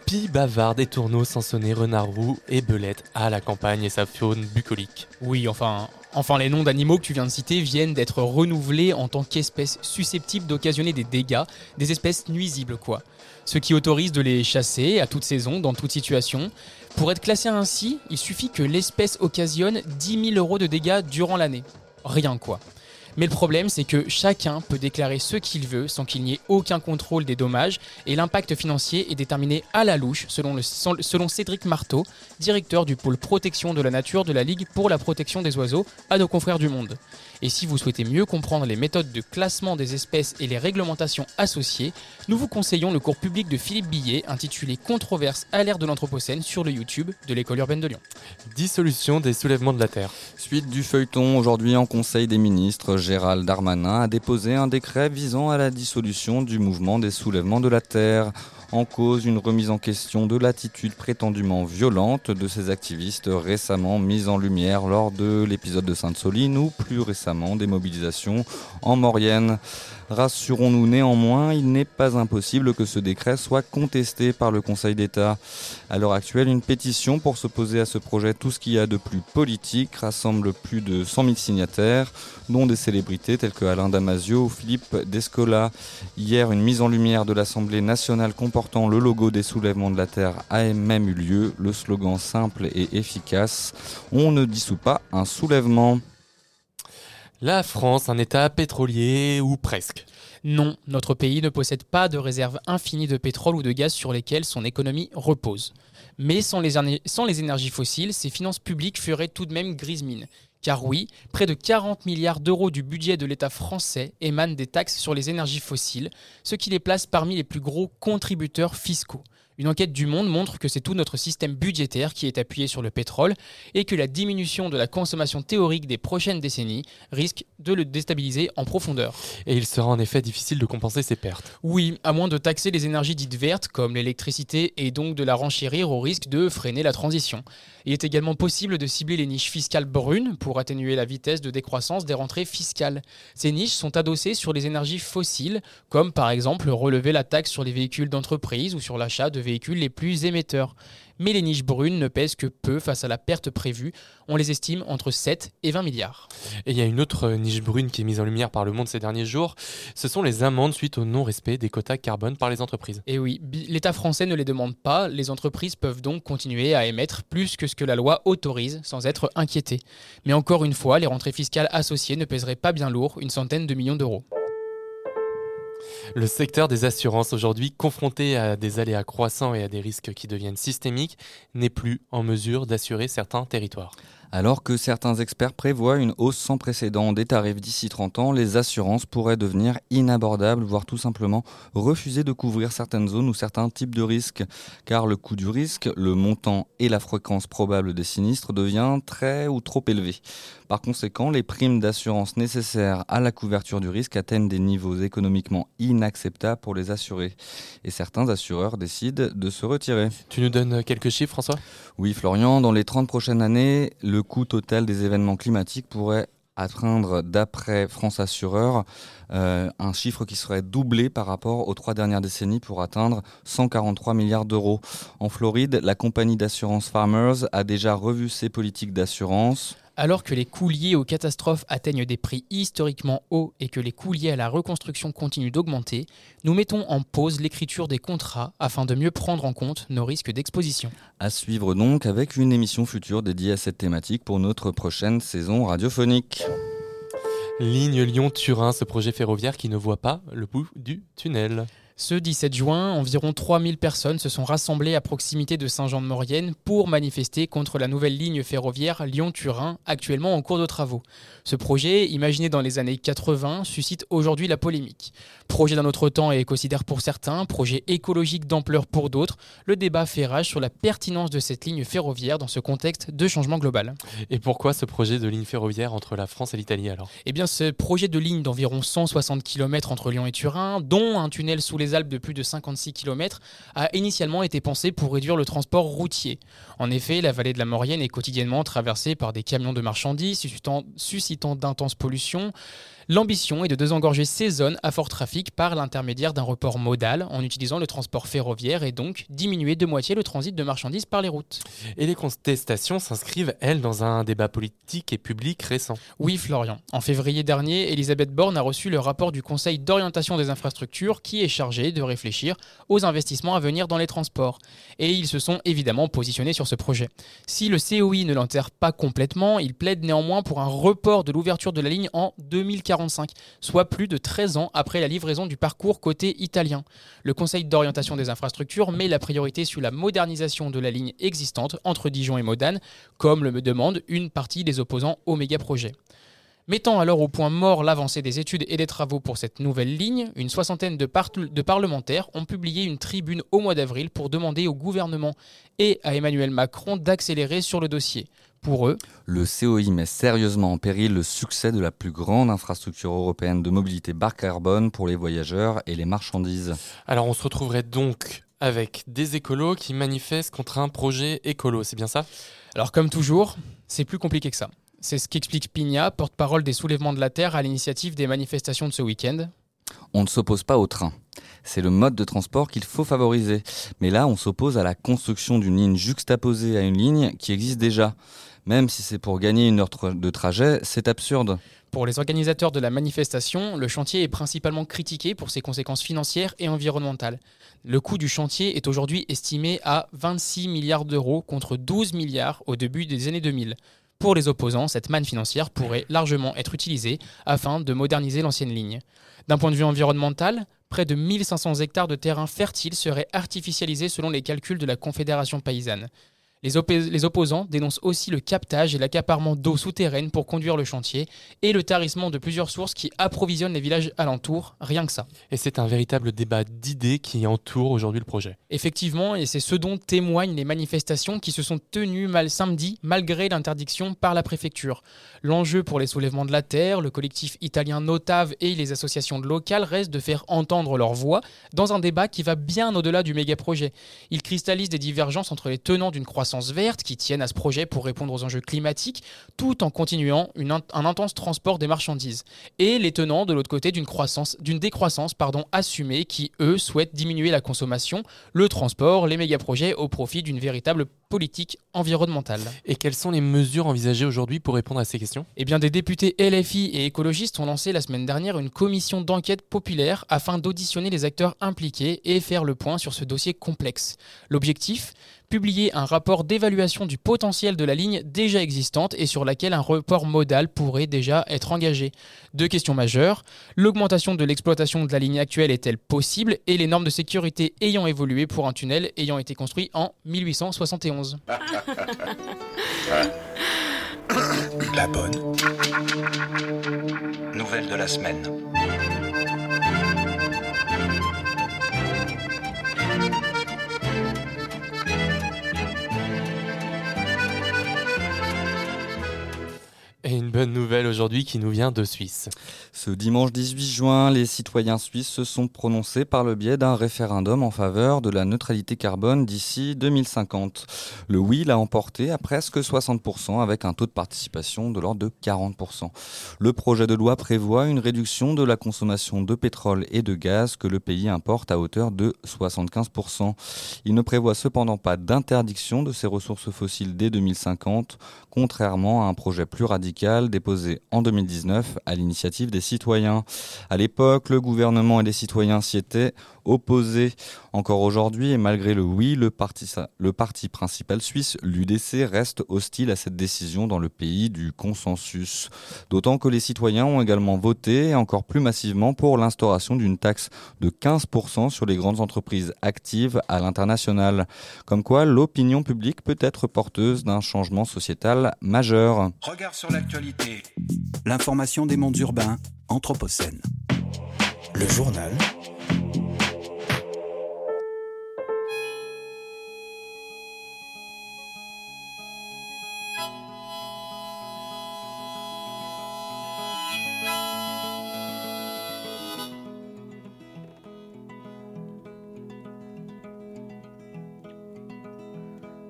pie bavard, des tourneaux, sansonnets, renard roux et belette à la campagne et sa faune bucolique. Oui, enfin, enfin les noms d'animaux que tu viens de citer viennent d'être renouvelés en tant qu'espèces susceptibles d'occasionner des dégâts, des espèces nuisibles quoi. Ce qui autorise de les chasser à toute saison, dans toute situation. Pour être classé ainsi, il suffit que l'espèce occasionne 10 000 euros de dégâts durant l'année. Rien quoi. Mais le problème, c'est que chacun peut déclarer ce qu'il veut sans qu'il n'y ait aucun contrôle des dommages et l'impact financier est déterminé à la louche selon, Cédric Marteau, directeur du pôle protection de la nature de la Ligue pour la protection des oiseaux à nos confrères du monde. Et si vous souhaitez mieux comprendre les méthodes de classement des espèces et les réglementations associées, nous vous conseillons le cours public de Philippe Billet intitulé Controverse à l'ère de l'Anthropocène sur le YouTube de l'école urbaine de Lyon. Dissolution des soulèvements de la Terre. Suite du feuilleton, aujourd'hui en Conseil des ministres, Gérald Darmanin a déposé un décret visant à la dissolution du mouvement des soulèvements de la Terre. En cause, une remise en question de l'attitude prétendument violente de ces activistes récemment mise en lumière lors de l'épisode de Sainte-Soline ou plus récemment des mobilisations en Maurienne. Rassurons-nous néanmoins, il n'est pas impossible que ce décret soit contesté par le Conseil d'État. À l'heure actuelle, une pétition pour s'opposer à ce projet Tout ce qu'il y a de plus politique rassemble plus de 100 000 signataires, dont des célébrités telles que Alain Damasio ou Philippe Descola. Hier, une mise en lumière de l'Assemblée nationale comportant le logo des soulèvements de la Terre a même eu lieu. Le slogan simple et efficace On ne dissout pas un soulèvement. La France, un État pétrolier ou presque. Non, notre pays ne possède pas de réserves infinies de pétrole ou de gaz sur lesquelles son économie repose. Mais sans les, énergies fossiles, ses finances publiques feraient tout de même grise mine. Car oui, près de 40 milliards d'euros du budget de l'État français émanent des taxes sur les énergies fossiles, ce qui les place parmi les plus gros contributeurs fiscaux. Une enquête du Monde montre que c'est tout notre système budgétaire qui est appuyé sur le pétrole et que la diminution de la consommation théorique des prochaines décennies risque de le déstabiliser en profondeur. Et il sera en effet difficile de compenser ces pertes. Oui, à moins de taxer les énergies dites vertes comme l'électricité et donc de la renchérir au risque de freiner la transition. Il est également possible de cibler les niches fiscales brunes pour atténuer la vitesse de décroissance des rentrées fiscales. Ces niches sont adossées sur les énergies fossiles, comme par exemple relever la taxe sur les véhicules d'entreprise ou sur l'achat de véhicules les plus émetteurs. Mais les niches brunes ne pèsent que peu face à la perte prévue. On les estime entre 7 et 20 milliards. Et il y a une autre niche brune qui est mise en lumière par le monde ces derniers jours. Ce sont les amendes suite au non-respect des quotas carbone par les entreprises. Et oui, l'État français ne les demande pas. Les entreprises peuvent donc continuer à émettre plus que ce que la loi autorise sans être inquiétées. Mais encore une fois, les rentrées fiscales associées ne pèseraient pas bien lourd, une centaine de millions d'euros. Le secteur des assurances, aujourd'hui confronté à des aléas croissants et à des risques qui deviennent systémiques, n'est plus en mesure d'assurer certains territoires. Alors que certains experts prévoient une hausse sans précédent des tarifs d'ici 30 ans, les assurances pourraient devenir inabordables, voire tout simplement refuser de couvrir certaines zones ou certains types de risques. Car le coût du risque, le montant et la fréquence probable des sinistres devient très ou trop élevé. Par conséquent, les primes d'assurance nécessaires à la couverture du risque atteignent des niveaux économiquement inacceptables pour les assurés. Et certains assureurs décident de se retirer. Tu nous donnes quelques chiffres, François? Oui, Florian, dans les 30 prochaines années, le coût total des événements climatiques pourrait atteindre, d'après France Assureur, euh, un chiffre qui serait doublé par rapport aux trois dernières décennies pour atteindre 143 milliards d'euros. En Floride, la compagnie d'assurance Farmers a déjà revu ses politiques d'assurance. Alors que les coûts liés aux catastrophes atteignent des prix historiquement hauts et que les coûts liés à la reconstruction continuent d'augmenter, nous mettons en pause l'écriture des contrats afin de mieux prendre en compte nos risques d'exposition. À suivre donc avec une émission future dédiée à cette thématique pour notre prochaine saison radiophonique. Ligne Lyon-Turin, ce projet ferroviaire qui ne voit pas le bout du tunnel. Ce 17 juin, environ 3000 personnes se sont rassemblées à proximité de Saint-Jean-de-Maurienne pour manifester contre la nouvelle ligne ferroviaire Lyon-Turin, actuellement en cours de travaux. Ce projet, imaginé dans les années 80, suscite aujourd'hui la polémique. Projet d'un autre temps et écocidaire pour certains, projet écologique d'ampleur pour d'autres, le débat fait rage sur la pertinence de cette ligne ferroviaire dans ce contexte de changement global. Et pourquoi ce projet de ligne ferroviaire entre la France et l'Italie alors? Eh bien, ce projet de ligne d'environ 160 km entre Lyon et Turin, dont un tunnel sous les Alpes de plus de 56 km, a initialement été pensé pour réduire le transport routier. En effet, la vallée de la Maurienne est quotidiennement traversée par des camions de marchandises suscitant d'intenses pollutions. L'ambition est de désengorger ces zones à fort trafic par l'intermédiaire d'un report modal en utilisant le transport ferroviaire et donc diminuer de moitié le transit de marchandises par les routes. Et les contestations s'inscrivent, elles, dans un débat politique et public récent. Oui, Florian. En février dernier, Elisabeth Borne a reçu le rapport du Conseil d'orientation des infrastructures qui est chargé de réfléchir aux investissements à venir dans les transports. Et ils se sont évidemment positionnés sur ce projet. Si le COI ne l'enterre pas complètement, il plaide néanmoins pour un report de l'ouverture de la ligne en 2040 soit plus de 13 ans après la livraison du parcours côté italien. Le Conseil d'orientation des infrastructures met la priorité sur la modernisation de la ligne existante entre Dijon et Modane, comme le demande une partie des opposants au méga-projet. Mettant alors au point mort l'avancée des études et des travaux pour cette nouvelle ligne, une soixantaine de, parlementaires ont publié une tribune au mois d'avril pour demander au gouvernement et à Emmanuel Macron d'accélérer sur le dossier. Pour eux, le COI met sérieusement en péril le succès de la plus grande infrastructure européenne de mobilité bas carbone pour les voyageurs et les marchandises. Alors on se retrouverait donc avec des écolos qui manifestent contre un projet écolo, c'est bien ça? Alors comme toujours, c'est plus compliqué que ça. C'est ce qu'explique Pigna, porte-parole des soulèvements de la Terre à l'initiative des manifestations de ce week-end. On ne s'oppose pas au train. C'est le mode de transport qu'il faut favoriser. Mais là, on s'oppose à la construction d'une ligne juxtaposée à une ligne qui existe déjà. Même si c'est pour gagner une heure de trajet, c'est absurde. Pour les organisateurs de la manifestation, le chantier est principalement critiqué pour ses conséquences financières et environnementales. Le coût du chantier est aujourd'hui estimé à 26 milliards d'euros contre 12 milliards au début des années 2000. Pour les opposants, cette manne financière pourrait largement être utilisée afin de moderniser l'ancienne ligne. D'un point de vue environnemental, près de 1500 hectares de terrain fertile seraient artificialisés selon les calculs de la Confédération paysanne. Les, op les, opposants dénoncent aussi le captage et l'accaparement d'eau souterraine pour conduire le chantier et le tarissement de plusieurs sources qui approvisionnent les villages alentours, rien que ça. Et c'est un véritable débat d'idées qui entoure aujourd'hui le projet. Effectivement, et c'est ce dont témoignent les manifestations qui se sont tenues mal samedi malgré l'interdiction par la préfecture. L'enjeu pour les soulèvements de la terre, le collectif italien Notave et les associations locales reste de faire entendre leur voix dans un débat qui va bien au-delà du méga-projet. Il cristallise des divergences entre les tenants d'une croissance verte qui tiennent à ce projet pour répondre aux enjeux climatiques, tout en continuant une, un intense transport des marchandises. Et les tenants de l'autre côté d'une croissance, d'une décroissance pardon, assumée qui, eux, souhaitent diminuer la consommation, le transport, les méga-projets au profit d'une véritable politique environnementale. Et quelles sont les mesures envisagées aujourd'hui pour répondre à ces questions? Eh bien, des députés LFI et écologistes ont lancé la semaine dernière une commission d'enquête populaire afin d'auditionner les acteurs impliqués et faire le point sur ce dossier complexe. L'objectif? Publier un rapport d'évaluation du potentiel de la ligne déjà existante et sur laquelle un report modal pourrait déjà être engagé. Deux questions majeures. L'augmentation de l'exploitation de la ligne actuelle est-elle possible et les normes de sécurité ayant évolué pour un tunnel ayant été construit en 1871 La bonne. Nouvelle de la semaine. Et une bonne nouvelle aujourd'hui qui nous vient de Suisse. Ce dimanche 18 juin, les citoyens suisses se sont prononcés par le biais d'un référendum en faveur de la neutralité carbone d'ici 2050. Le oui l'a emporté à presque 60% avec un taux de participation de l'ordre de 40%. Le projet de loi prévoit une réduction de la consommation de pétrole et de gaz que le pays importe à hauteur de 75%. Il ne prévoit cependant pas d'interdiction de ces ressources fossiles dès 2050, contrairement à un projet plus radical déposé en 2019 à l'initiative des citoyens. À l'époque, le gouvernement et les citoyens s'y étaient opposés. Encore aujourd'hui, et malgré le oui, le parti, principal suisse, l'UDC, reste hostile à cette décision dans le pays du consensus. D'autant que les citoyens ont également voté, encore plus massivement, pour l'instauration d'une taxe de 15% sur les grandes entreprises actives à l'international. Comme quoi, l'opinion publique peut être porteuse d'un changement sociétal majeur. L'actualité. L'information des mondes urbains, Anthropocène. Le journal.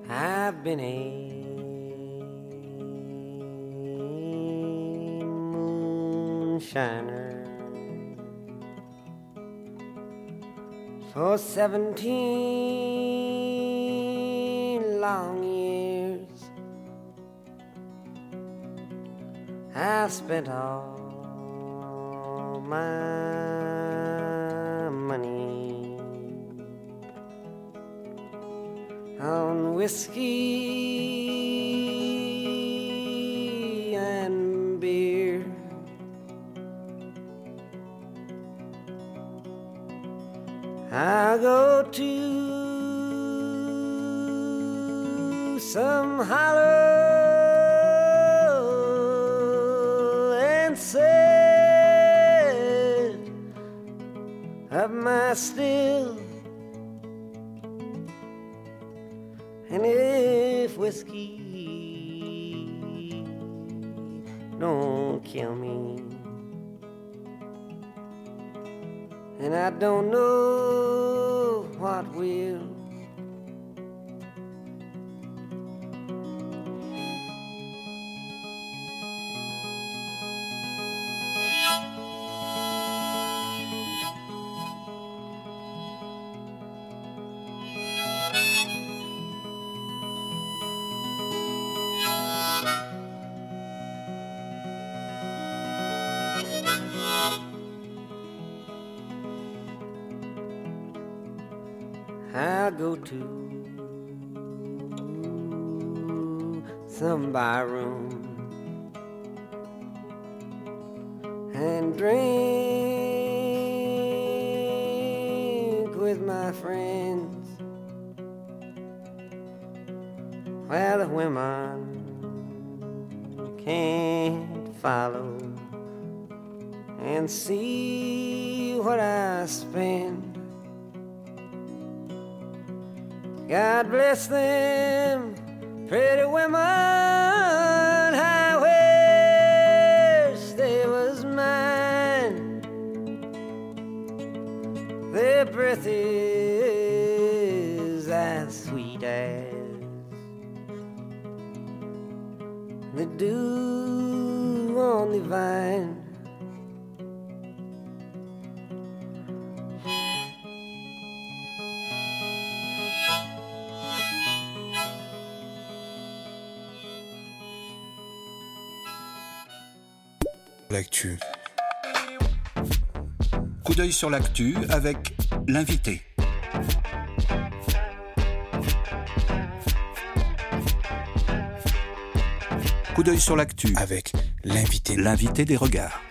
I've been a moonshiner for seventeen long years. I've spent all my money on whiskey I go to some hollow and set up my still. And if whiskey don't kill me, and I don't know what will. Coup d'œil sur l'actu avec l'invité. Coup d'œil sur l'actu avec l'invité. L'invité des regards.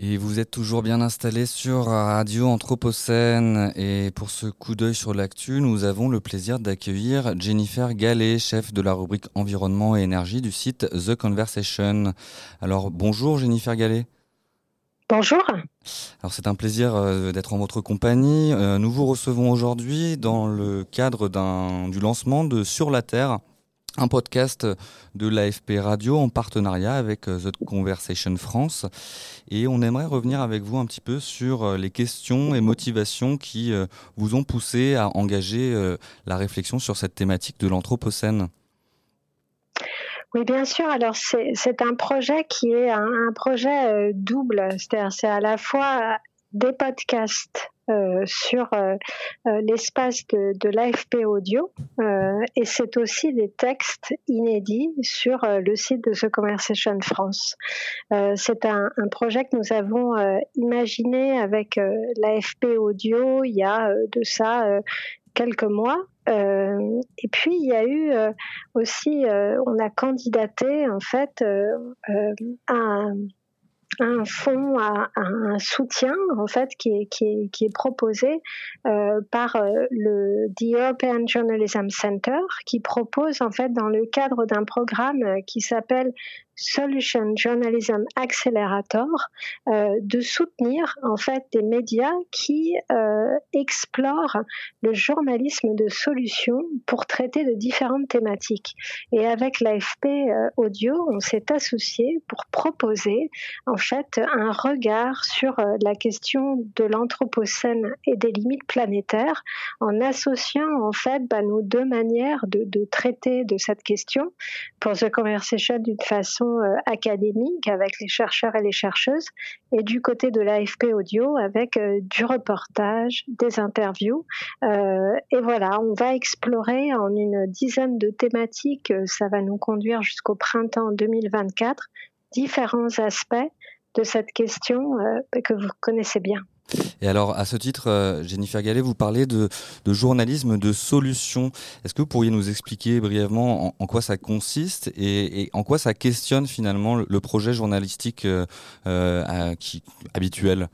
Et vous êtes toujours bien installé sur Radio Anthropocène. Et pour ce coup d'œil sur l'actu, nous avons le plaisir d'accueillir Jennifer Gallet, chef de la rubrique environnement et énergie du site The Conversation. Alors bonjour Jennifer Gallet. Bonjour. Alors c'est un plaisir euh, d'être en votre compagnie. Euh, nous vous recevons aujourd'hui dans le cadre du lancement de Sur la Terre, un podcast de l'AFP Radio en partenariat avec euh, The Conversation France. Et on aimerait revenir avec vous un petit peu sur euh, les questions et motivations qui euh, vous ont poussé à engager la réflexion sur cette thématique de l'Anthropocène. Oui, bien sûr. Alors, c'est un projet qui est un, projet double. C'est-à-dire, c'est à la fois des podcasts euh, sur euh, euh, l'espace de, l'AFP Audio et c'est aussi des textes inédits sur le site de The Conversation France. C'est un, projet que nous avons imaginé avec l'AFP Audio il y a de ça quelques mois. Et puis il y a eu aussi, on a candidaté en fait à un fonds, un soutien en fait qui est proposé euh, par euh, le The European Journalism Center qui propose en fait dans le cadre d'un programme euh, qui s'appelle Solution Journalism Accelerator euh, de soutenir en fait des médias qui euh, explorent le journalisme de solution pour traiter de différentes thématiques. Et avec l'AFP euh, Audio, on s'est associé pour proposer en fait un regard sur la question de l'anthropocène et des limites planétaires en associant en fait bah, nos deux manières de, de traiter de cette question pour The Conversation d'une façon euh, académique avec les chercheurs et les chercheuses et du côté de l'AFP Audio avec euh, du reportage, des interviews. Euh, et voilà, on va explorer en une dizaine de thématiques, ça va nous conduire jusqu'au printemps 2024, différents aspects de cette question que vous connaissez bien. Et alors, à ce titre, euh, Jennifer Gallet, vous parlez de, journalisme de solution. Est-ce que vous pourriez nous expliquer brièvement en, quoi ça consiste et, en quoi ça questionne finalement le, projet journalistique euh, euh, habituel?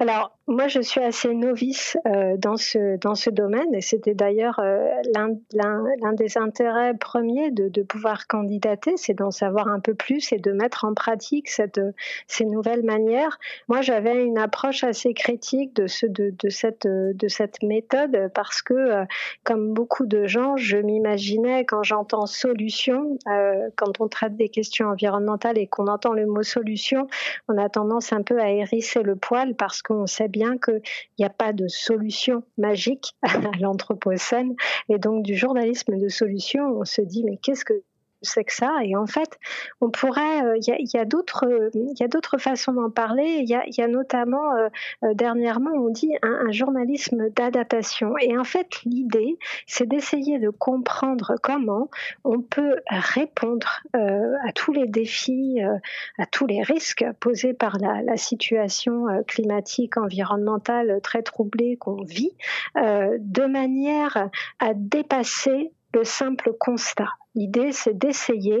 Alors, moi, je suis assez novice euh, dans, ce, dans ce domaine et c'était d'ailleurs euh, l'un des intérêts premiers de, pouvoir candidater, c'est d'en savoir un peu plus et de mettre en pratique ces nouvelles manières. Moi, j'avais une approche assez critique de, ce, de, de, cette, de cette méthode parce que, euh, comme beaucoup de gens, je m'imaginais quand j'entends solution, quand on traite des questions environnementales et qu'on entend le mot solution, on a tendance un peu à hérisser le poil parce qu'on sait bien qu'il n'y a pas de solution magique à l'Anthropocène. Et donc, du journalisme de solution, on se dit, mais qu'est-ce que c'est que ça Et en fait, on pourrait, il y a, a d'autres, façons d'en parler. Il y a, notamment euh, dernièrement, on dit un, journalisme d'adaptation. Et en fait, l'idée, c'est d'essayer de comprendre comment on peut répondre euh, à tous les défis, euh, à tous les risques posés par la, situation euh, climatique, environnementale très troublée qu'on vit, euh, de manière à dépasser le simple constat. L'idée, c'est d'essayer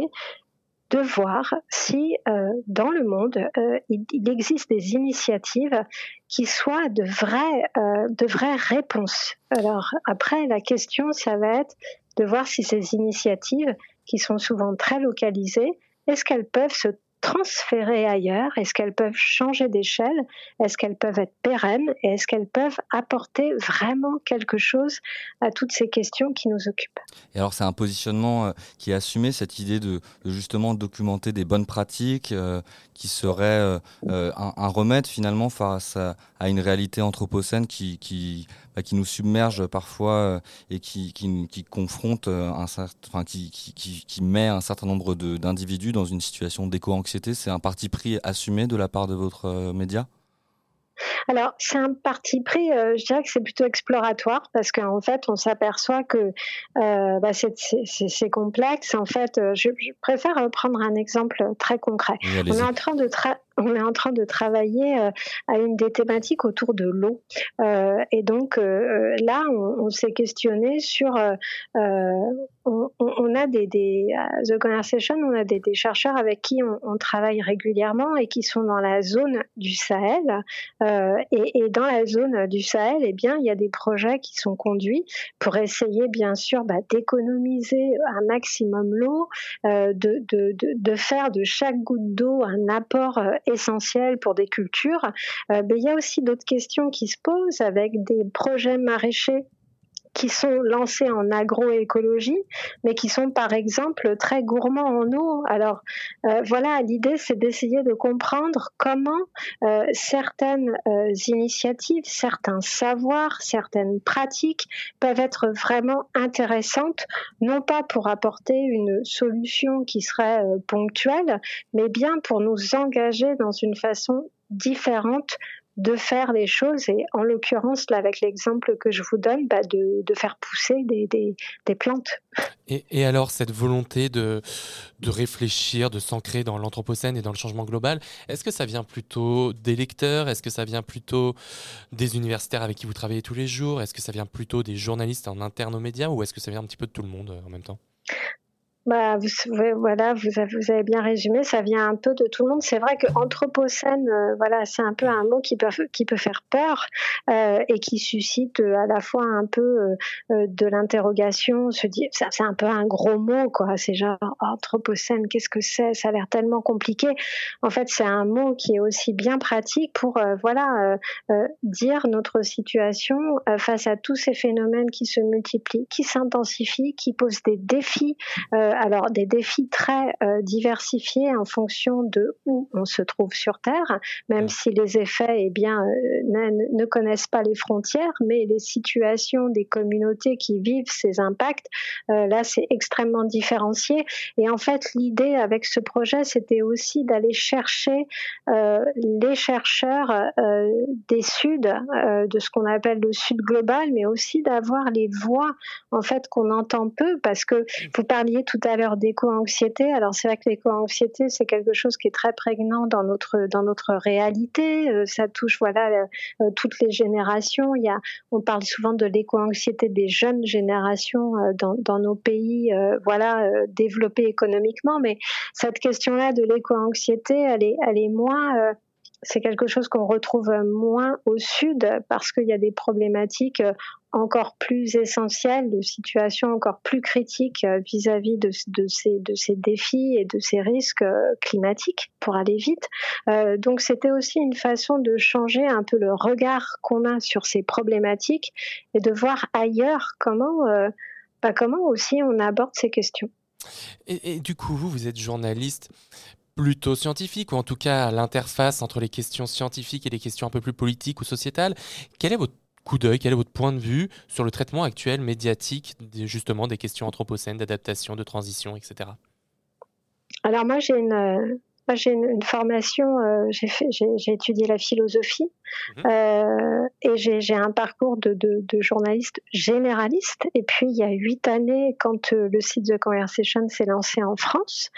de voir si euh, dans le monde, euh, il, existe des initiatives qui soient de vraies, euh, de vraies réponses. Alors après, la question, ça va être de voir si ces initiatives, qui sont souvent très localisées, est-ce qu'elles peuvent se transférer ailleurs? Est-ce qu'elles peuvent changer d'échelle? Est-ce qu'elles peuvent être pérennes? Et est-ce qu'elles peuvent apporter vraiment quelque chose à toutes ces questions qui nous occupent? Et alors c'est un positionnement euh, qui est assumé, cette idée de, justement documenter des bonnes pratiques euh, qui serait euh, un, un, remède finalement face à, une réalité anthropocène qui, qui, bah, nous submerge parfois et qui, qui, qui confronte un certain, enfin, qui, qui, met un certain nombre d'individus dans une situation d'éco-anxiété. C'est un parti pris assumé de la part de votre euh, média? Alors, c'est un parti pris, euh, je dirais que c'est plutôt exploratoire parce qu'en fait, on s'aperçoit que euh, bah, c'est complexe. En fait, je, je, préfère prendre un exemple très concret. Oui, on est en train de on est en train de travailler à une des thématiques autour de l'eau. et donc là, on, s'est questionné sur on, a des, des The Conversation, on a des, chercheurs avec qui on, travaille régulièrement et qui sont dans la zone du Sahel. Euh, et, dans la zone du Sahel, eh bien, il y a des projets qui sont conduits pour essayer, bien sûr, bah, d'économiser un maximum l'eau, euh, de, de, de, de, faire de chaque goutte d'eau un apport euh, essentiel pour des cultures. Euh, mais il y a aussi d'autres questions qui se posent avec des projets maraîchers qui sont lancés en agroécologie, mais qui sont par exemple très gourmands en eau. Alors euh, voilà, l'idée c'est d'essayer de comprendre comment euh, certaines euh, initiatives, certains savoirs, certaines pratiques peuvent être vraiment intéressantes, non pas pour apporter une solution qui serait ponctuelle, mais bien pour nous engager dans une façon différente de faire les choses et en l'occurrence là avec l'exemple que je vous donne bah, de, de, faire pousser des, des, des plantes. Et, et, alors cette volonté de, de réfléchir, de s'ancrer dans l'anthropocène et dans le changement global, est-ce que ça vient plutôt des lecteurs? Est-ce que ça vient plutôt des universitaires avec qui vous travaillez tous les jours? Est-ce que ça vient plutôt des journalistes en interne aux médias ou est-ce que ça vient un petit peu de tout le monde euh, en même temps? Bah, vous, voilà, vous avez, bien résumé, ça vient un peu de tout le monde. C'est vrai que anthropocène, euh, voilà, c'est un peu un mot qui peut, faire peur euh, et qui suscite euh, à la fois un peu de l'interrogation. C'est un peu un gros mot, quoi. C'est genre anthropocène, qu'est-ce que c'est? Ça a l'air tellement compliqué. En fait, c'est un mot qui est aussi bien pratique pour, voilà, dire notre situation face à tous ces phénomènes qui se multiplient, qui s'intensifient, qui posent des défis alors des défis très euh, diversifiés en fonction de où on se trouve sur Terre, même si les effets eh bien, euh, ne, ne, connaissent pas les frontières, mais les situations des communautés qui vivent ces impacts, euh, là c'est extrêmement différencié. Et en fait, l'idée avec ce projet, c'était aussi d'aller chercher euh, les chercheurs euh, des Suds, de ce qu'on appelle le Sud global, mais aussi d'avoir les voix en fait qu'on entend peu, parce que vous parliez tout à l'heure d'éco-anxiété. Alors c'est vrai que l'éco-anxiété, c'est quelque chose qui est très prégnant dans notre dans notre réalité. Euh, ça touche voilà euh, toutes les générations. Il y a, on parle souvent de l'éco-anxiété des jeunes générations euh, dans, dans nos pays, voilà développés économiquement. Mais cette question-là de l'éco-anxiété, elle est elle est moins c'est quelque chose qu'on retrouve moins au sud parce qu'il y a des problématiques encore plus essentielles, de situations encore plus critiques vis-à-vis de, ces, défis et de ces risques climatiques pour aller vite. Euh, donc c'était aussi une façon de changer un peu le regard qu'on a sur ces problématiques et de voir ailleurs comment, euh, bah, comment aussi on aborde ces questions. Et, et, du coup, vous, vous êtes journaliste plutôt scientifique, ou en tout cas l'interface entre les questions scientifiques et les questions un peu plus politiques ou sociétales. Quel est votre coup d'œil, quel est votre point de vue sur le traitement actuel médiatique justement des questions anthropocènes, d'adaptation, de transition, etc. Alors moi j'ai une, moi, j'ai une, une, formation, euh, j'ai, étudié la philosophie mmh. euh, et j'ai, un parcours de, de, de, journaliste généraliste. Et puis, il y a huit années, quand euh, le site The Conversation s'est lancé en France,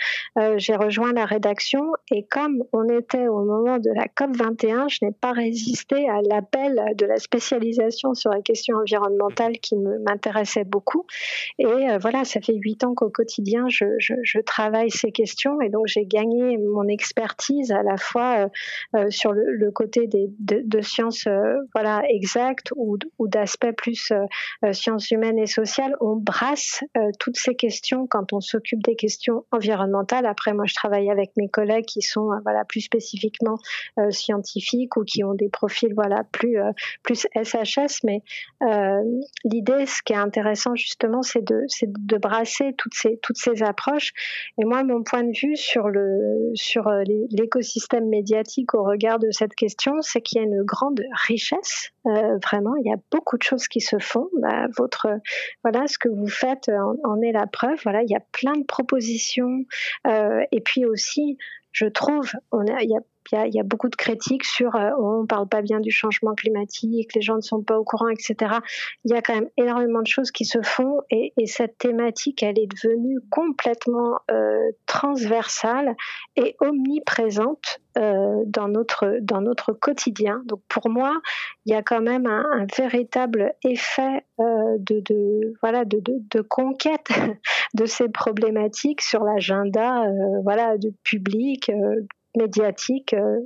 j'ai rejoint la rédaction et comme on était au moment de la COP 21, je n'ai pas résisté à l'appel de la spécialisation sur les questions environnementales qui me, m'intéressait beaucoup. Et voilà, ça fait huit ans qu'au quotidien, je, je, je travaille ces questions et donc j'ai gagné mon mon expertise à la fois euh, euh, sur le, côté des, de, sciences euh, voilà exactes ou, ou d'aspects plus sciences humaines et sociales. On brasse toutes ces questions quand on s'occupe des questions environnementales. Après, moi, je travaille avec mes collègues qui sont voilà plus spécifiquement scientifiques ou qui ont des profils voilà plus plus SHS. Mais l'idée, ce qui est intéressant justement, c'est de de brasser toutes ces toutes ces approches. Et moi, mon point de vue sur le sur euh, l'écosystème médiatique au regard de cette question, c'est qu'il y a une grande richesse. Euh, vraiment, il y a beaucoup de choses qui se font. Bah, votre, voilà, ce que vous faites en, est la preuve. Voilà, il y a plein de propositions. Euh, et puis aussi, je trouve, on a, il y a il y a, beaucoup de critiques sur euh, oh, on parle pas bien du changement climatique, les gens ne sont pas au courant, etc. Il y a quand même énormément de choses qui se font et, et cette thématique, elle est devenue complètement euh, transversale et omniprésente euh, dans notre dans notre quotidien. Donc pour moi, il y a quand même un, véritable effet euh, de, voilà de, conquête de ces problématiques sur l'agenda voilà du public médiatique euh,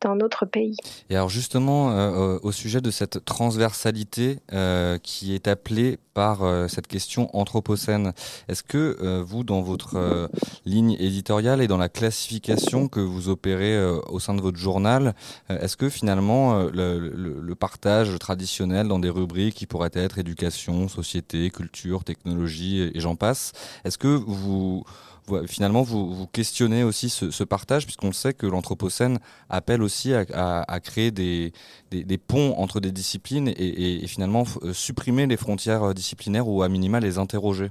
dans notre pays. Et alors justement, euh, au sujet de cette transversalité euh, qui est appelée par cette question anthropocène, est-ce que vous, dans votre ligne éditoriale et dans la classification que vous opérez au sein de votre journal, est-ce que finalement le, partage traditionnel dans des rubriques qui pourraient être éducation, société, culture, technologie et j'en passe, est-ce que vous finalement vous, vous questionnez aussi ce, partage, puisqu'on sait que l'Anthropocène appelle aussi à, créer des, ponts entre des disciplines et, et, et finalement supprimer les frontières disciplinaires ou à minima les interroger.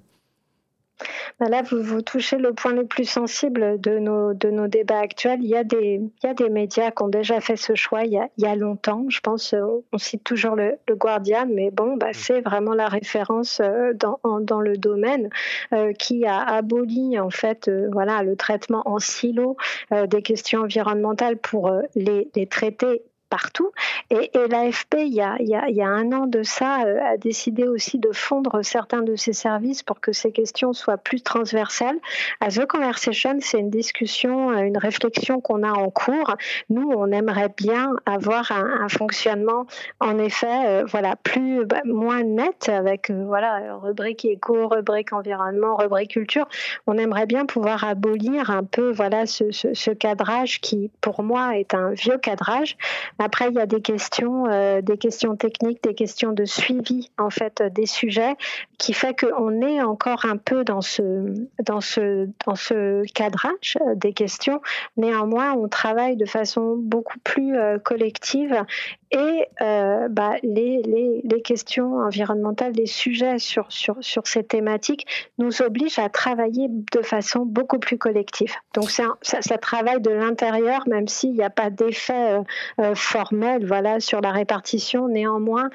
Bah là, vous, vous touchez le point le plus sensible de nos, de nos débats actuels. Il y, a des, il y a des médias qui ont déjà fait ce choix il y a, il y a longtemps. Je pense, on cite toujours le, le Guardian, mais bon, bah, c'est vraiment la référence dans, en, dans le domaine euh, qui a aboli en fait euh, voilà, le traitement en silo euh, des questions environnementales pour les, les traiter partout. Et, l'AFP, il y, a, un an de ça, euh, a décidé aussi de fondre certains de ses services pour que ces questions soient plus transversales. À The Conversation, c'est une discussion, une réflexion qu'on a en cours. Nous, on aimerait bien avoir un, fonctionnement, en effet, euh, voilà, plus bah, moins net avec euh, voilà rubrique éco, rubrique environnement, rubrique culture. On aimerait bien pouvoir abolir un peu voilà ce cadrage qui, pour moi, est un vieux cadrage après, il y a des questions, euh, des questions techniques, des questions de suivi en fait des sujets, qui fait qu'on est encore un peu dans ce dans ce dans ce cadrage des questions. Néanmoins, on travaille de façon beaucoup plus euh, collective et euh, bah, les, questions environnementales, les sujets sur, sur, sur ces thématiques nous obligent à travailler de façon beaucoup plus collective. Donc ça, ça travaille de l'intérieur, même s'il n'y a pas d'effet euh, euh, formel voilà, sur la répartition. Néanmoins,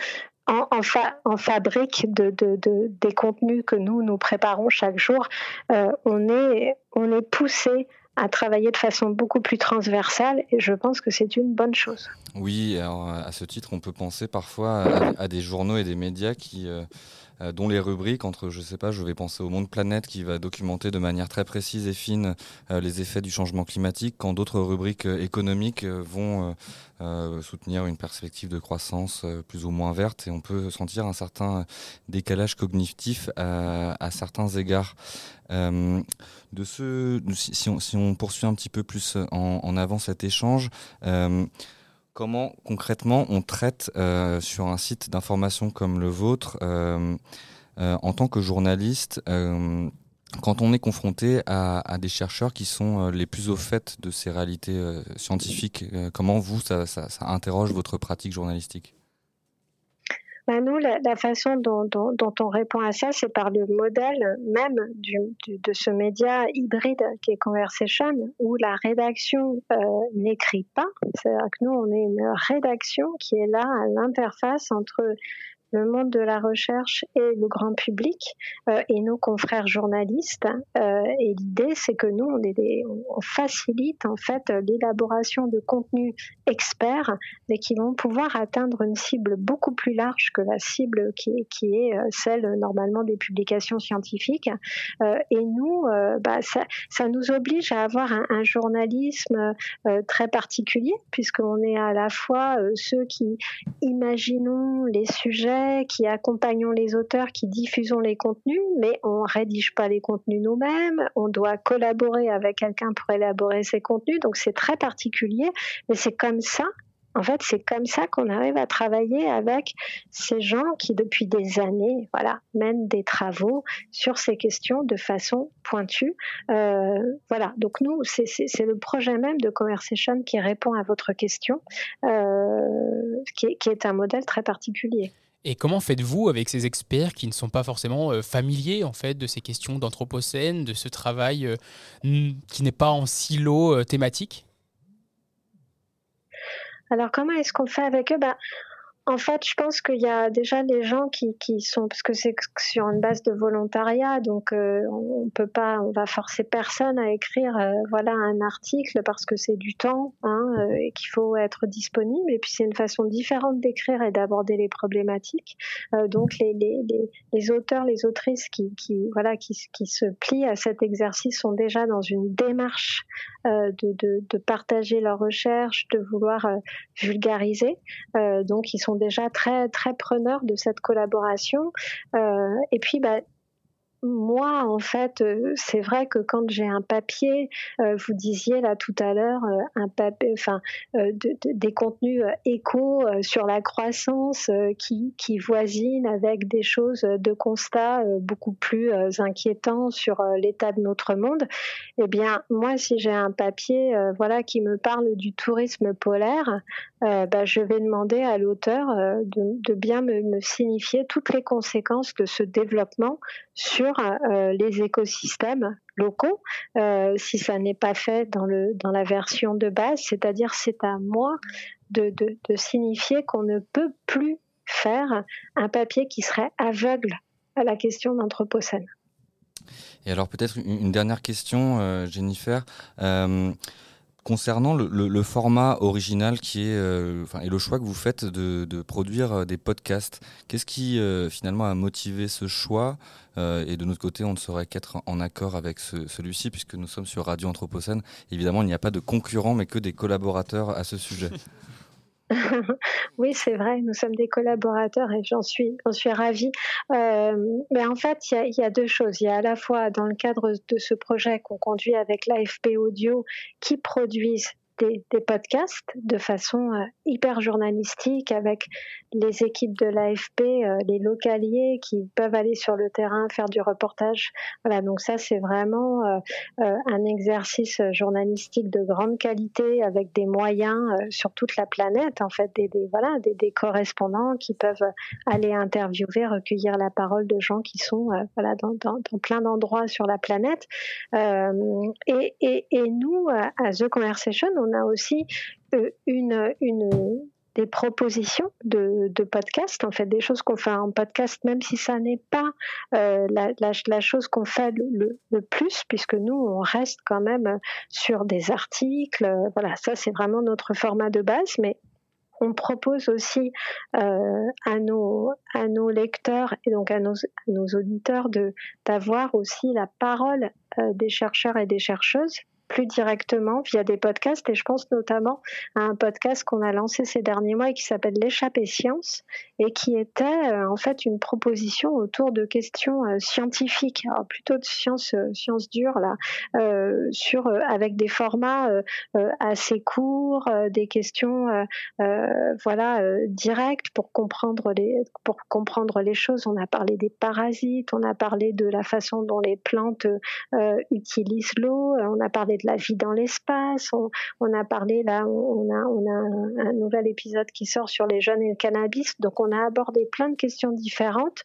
en, en, fa en, fabrique de, de, de, des contenus que nous, nous préparons chaque jour, on, est, on est poussé à travailler de façon beaucoup plus transversale et je pense que c'est une bonne chose. Oui, alors à ce titre, on peut penser parfois à, des journaux et des médias qui, euh, euh, dont les rubriques entre, je sais pas, je vais penser au Monde Planète qui va documenter de manière très précise et fine euh, les effets du changement climatique, quand d'autres rubriques euh, économiques vont soutenir une perspective de croissance plus ou moins verte et on peut sentir un certain décalage cognitif à, certains égards. De ce, si on, si on, poursuit un petit peu plus en, en avant cet échange, comment concrètement on traite euh, sur un site d'information comme le vôtre, euh, euh, en tant que journaliste, quand on est confronté à, des chercheurs qui sont les plus au fait de ces réalités scientifiques, comment vous, ça interroge votre pratique journalistique? Ben nous, la, façon dont, on répond à ça, c'est par le modèle même du, de ce média hybride qui est Conversation, où la rédaction euh, n'écrit pas. C'est-à-dire que nous, on est une rédaction qui est là à l'interface entre le monde de la recherche et le grand public euh, et nos confrères journalistes. Euh, et l'idée, c'est que nous, on, facilite en fait l'élaboration de contenus experts, mais qui vont pouvoir atteindre une cible beaucoup plus large que la cible qui qui est euh, celle normalement des publications scientifiques. Et nous, bah, ça, nous oblige à avoir un, un journalisme très particulier, puisqu'on est à la fois ceux qui imaginons les sujets qui accompagnons les auteurs, qui diffusons les contenus, mais on rédige pas les contenus nous-mêmes, on doit collaborer avec quelqu'un pour élaborer ces contenus, donc c'est très particulier, mais c'est comme ça en fait, c'est comme ça qu'on arrive à travailler avec ces gens qui, depuis des années, voilà, mènent des travaux sur ces questions de façon pointue. Euh, voilà. Donc nous, c'est le projet même de Conversation qui répond à votre question, euh, qui est un modèle très particulier. Et comment faites-vous avec ces experts qui ne sont pas forcément euh, familiers en fait de ces questions d'anthropocène, de ce travail euh, qui n'est pas en silo euh, thématique? Alors comment est-ce qu'on fait avec eux? Bah, en fait, je pense qu'il y a déjà les gens qui, qui sont parce que c'est sur une base de volontariat, donc euh, on peut pas, on va forcer personne à écrire euh, voilà un article parce que c'est du temps hein, euh, et qu'il faut être disponible. Et puis c'est une façon différente d'écrire et d'aborder les problématiques. Euh, donc les, les, les, auteurs, les autrices qui, qui voilà qui, qui, se plient à cet exercice sont déjà dans une démarche euh, de, de, partager leurs recherches, de vouloir vulgariser. donc ils sont déjà très très preneurs de cette collaboration. Euh, et puis, bah, moi, en fait, euh, c'est vrai que quand j'ai un papier, euh, vous disiez là tout à l'heure, euh, un papier, des contenus échos sur la croissance qui, qui voisinent avec des choses de constat beaucoup plus inquiétants sur l'état de notre monde. Eh bien, moi, si j'ai un papier, voilà, qui me parle du tourisme polaire, bah, je vais demander à l'auteur de, de, bien me, me signifier toutes les conséquences de ce développement sur euh, les écosystèmes locaux euh, si ça n'est pas fait dans, la version de base, c'est-à-dire c'est à moi de signifier qu'on ne peut plus faire un papier qui serait aveugle à la question d'Anthropocène. Et alors peut-être une dernière question, euh, Jennifer. Euh, concernant le, format original qui est, euh, et le choix que vous faites de, produire des podcasts, qu'est-ce qui euh, finalement a motivé ce choix euh, Et de notre côté, on ne saurait qu'être en accord avec ce, celui-ci, puisque nous sommes sur Radio Anthropocène. Évidemment, il n'y a pas de concurrents, mais que des collaborateurs à ce sujet. oui, c'est vrai, nous sommes des collaborateurs et j'en suis, ravie. Euh, mais en fait, il y, y, a deux choses. Il y a à la fois dans le cadre de ce projet qu'on conduit avec l'AFP Audio qui produisent des, podcasts de façon euh, hyper journalistique avec les équipes de l'AFP, euh, les localiers qui peuvent aller sur le terrain faire du reportage. Voilà, donc ça c'est vraiment euh, un exercice journalistique de grande qualité avec des moyens sur toute la planète en fait, des, voilà, des, correspondants qui peuvent aller interviewer, recueillir la parole de gens qui sont voilà dans, dans, dans plein d'endroits sur la planète. et, et, et nous à The Conversation, on a aussi une, une des propositions de, de podcast, en fait, des choses qu'on fait en podcast, même si ça n'est pas euh, la, chose qu'on fait le, plus, puisque nous, on reste quand même sur des articles. Voilà, ça, c'est vraiment notre format de base, mais on propose aussi euh, à, nos, lecteurs et donc à nos, auditeurs d'avoir aussi la parole euh, des chercheurs et des chercheuses plus directement via des podcasts. Et je pense notamment à un podcast qu'on a lancé ces derniers mois et qui s'appelle l'échappée science et qui était euh, en fait une proposition autour de questions euh, scientifiques. Plutôt de sciences euh, sciences dures là sur avec des formats assez courts des questions voilà directes pour comprendre les pour comprendre les choses. On a parlé des parasites on a parlé de la façon dont les plantes utilisent l'eau on a parlé de la vie dans l'espace. On, a parlé là, on a, un, nouvel épisode qui sort sur les jeunes et le cannabis. Donc on a abordé plein de questions différentes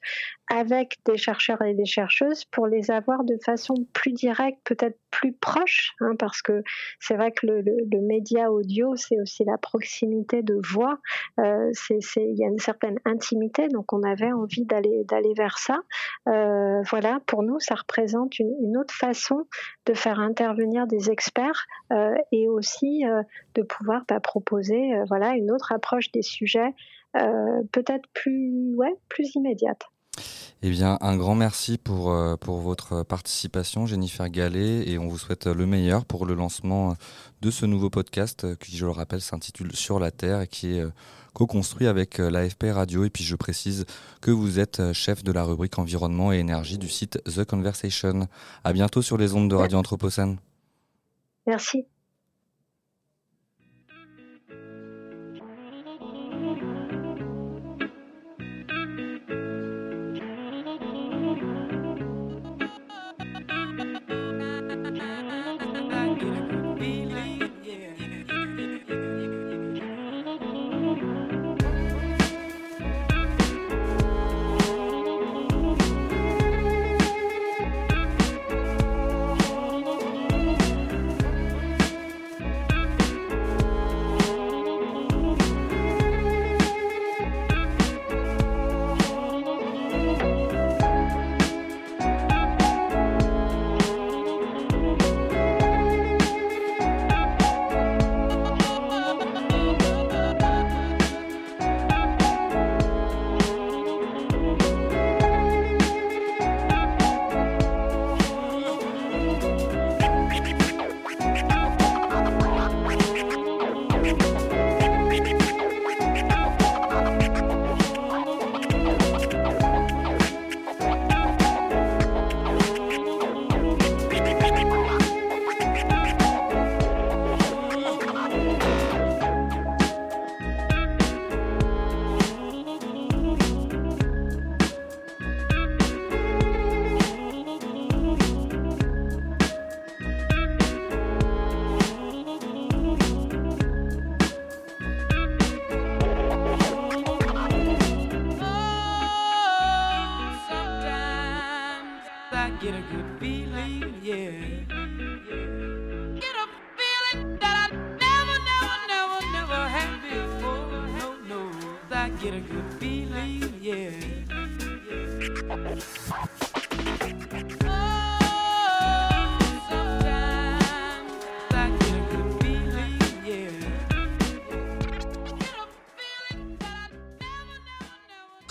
avec des chercheurs et des chercheuses pour les avoir de façon plus directe, peut-être plus proche, hein, parce que c'est vrai que le, média audio, c'est aussi la proximité de voix. Euh, il y a une certaine intimité, donc on avait envie d'aller d'aller vers ça. Euh, voilà, pour nous, ça représente une, autre façon de faire intervenir des experts euh, et aussi euh, de pouvoir bah, proposer, euh, voilà, une autre approche des sujets, peut-être plus, ouais, plus immédiate. Eh bien, un grand merci pour, pour votre participation, Jennifer Gallet, et on vous souhaite le meilleur pour le lancement de ce nouveau podcast qui, je le rappelle, s'intitule Sur la Terre et qui est co-construit avec l'AFP Radio. Et puis, je précise que vous êtes chef de la rubrique environnement et énergie du site The Conversation. À bientôt sur les ondes de Radio Anthropocène. Merci.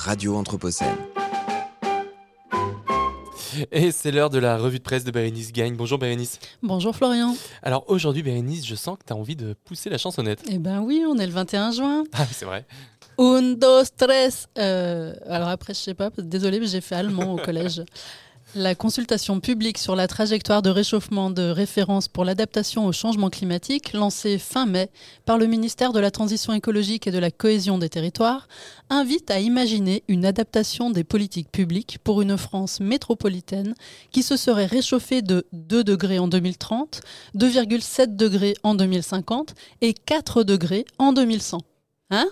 Radio Anthropocène. Et c'est l'heure de la revue de presse de Bérénice Gagne. Bonjour Bérénice. Bonjour Florian. Alors aujourd'hui Bérénice, je sens que tu as envie de pousser la chansonnette. Eh ben oui, on est le 21 juin. Ah c'est vrai. Un, dos, tres. Euh, alors après, je sais pas, désolé, mais j'ai fait allemand au collège. La consultation publique sur la trajectoire de réchauffement de référence pour l'adaptation au changement climatique, lancée fin mai par le ministère de la Transition écologique et de la cohésion des territoires, invite à imaginer une adaptation des politiques publiques pour une France métropolitaine qui se serait réchauffée de 2 degrés en 2030, 2,7 degrés en 2050 et 4 degrés en 2100. Hein?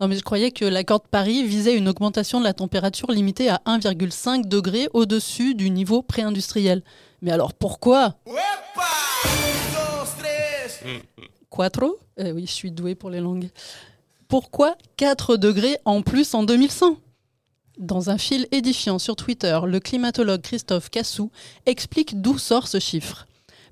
Non, mais je croyais que l'accord de Paris visait une augmentation de la température limitée à 1,5 degré au-dessus du niveau pré-industriel. Mais alors pourquoi Quattro Eh Oui, je suis doué pour les langues. Pourquoi 4 degrés en plus en 2100 Dans un fil édifiant sur Twitter, le climatologue Christophe Cassou explique d'où sort ce chiffre.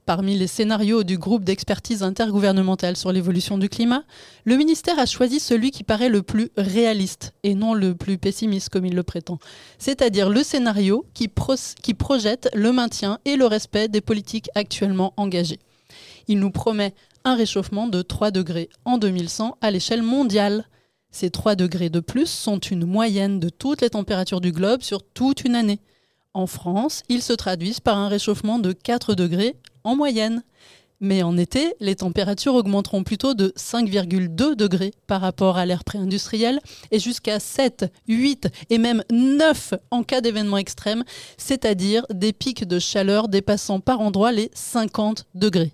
Parmi les scénarios du groupe d'expertise intergouvernementale sur l'évolution du climat, le ministère a choisi celui qui paraît le plus réaliste et non le plus pessimiste comme il le prétend, c'est-à-dire le scénario qui, pro- qui projette le maintien et le respect des politiques actuellement engagées. Il nous promet un réchauffement de 3 degrés en 2100 à l'échelle mondiale. Ces 3 degrés de plus sont une moyenne de toutes les températures du globe sur toute une année. En France, ils se traduisent par un réchauffement de 4 degrés en moyenne. Mais en été, les températures augmenteront plutôt de 5,2 degrés par rapport à l'ère pré-industrielle et jusqu'à 7, 8 et même 9 en cas d'événements extrêmes, c'est-à-dire des pics de chaleur dépassant par endroits les 50 degrés.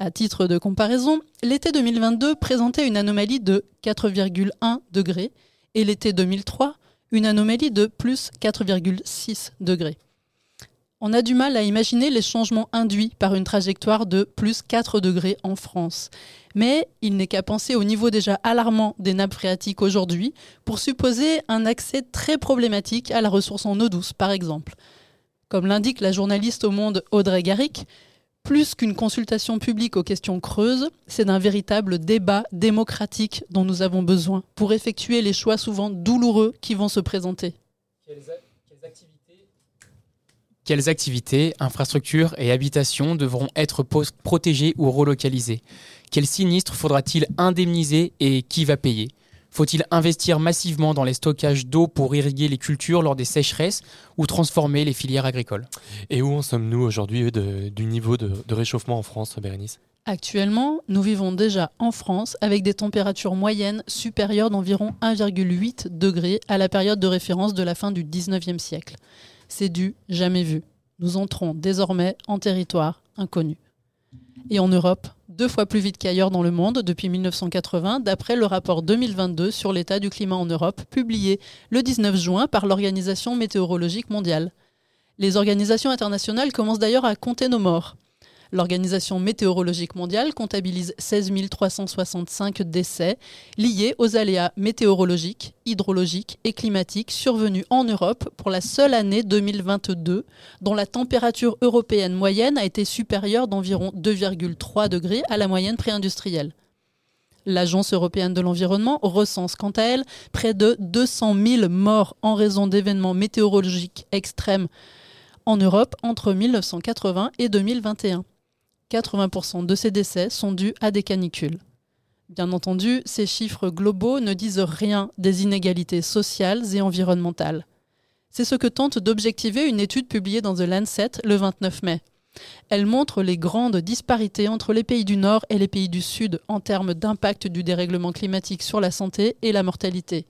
À titre de comparaison, l'été 2022 présentait une anomalie de 4,1 degrés et l'été 2003 une anomalie de plus 4,6 degrés. On a du mal à imaginer les changements induits par une trajectoire de plus 4 degrés en France. Mais il n'est qu'à penser au niveau déjà alarmant des nappes phréatiques aujourd'hui pour supposer un accès très problématique à la ressource en eau douce, par exemple. Comme l'indique la journaliste au Monde Audrey Garrick, plus qu'une consultation publique aux questions creuses, c'est d'un véritable débat démocratique dont nous avons besoin pour effectuer les choix souvent douloureux qui vont se présenter. Activités, infrastructures et habitations devront être protégées ou relocalisées? Quels sinistres faudra-t-il indemniser et qui va payer? Faut-il investir massivement dans les stockages d'eau pour irriguer les cultures lors des sécheresses ou transformer les filières agricoles? Et où en sommes-nous aujourd'hui du niveau de, de réchauffement en France, Bérénice? Actuellement, nous vivons déjà en France avec des températures moyennes supérieures d'environ 1,8 degrés à la période de référence de la fin du 19e siècle. C'est du jamais vu. Nous entrons désormais en territoire inconnu. Et en Europe, deux fois plus vite qu'ailleurs dans le monde depuis 1980, d'après le rapport 2022 sur l'état du climat en Europe, publié le 19 juin par l'Organisation météorologique mondiale. Les organisations internationales commencent d'ailleurs à compter nos morts. L'Organisation météorologique mondiale comptabilise 16 365 décès liés aux aléas météorologiques, hydrologiques et climatiques survenus en Europe pour la seule année 2022, dont la température européenne moyenne a été supérieure d'environ 2,3 degrés à la moyenne préindustrielle. L'Agence européenne de l'environnement recense quant à elle près de 200 000 morts en raison d'événements météorologiques extrêmes en Europe entre 1980 et 2021. 80% de ces décès sont dus à des canicules. Bien entendu, ces chiffres globaux ne disent rien des inégalités sociales et environnementales. C'est ce que tente d'objectiver une étude publiée dans The Lancet le 29 mai. Elle montre les grandes disparités entre les pays du Nord et les pays du Sud en termes d'impact du dérèglement climatique sur la santé et la mortalité.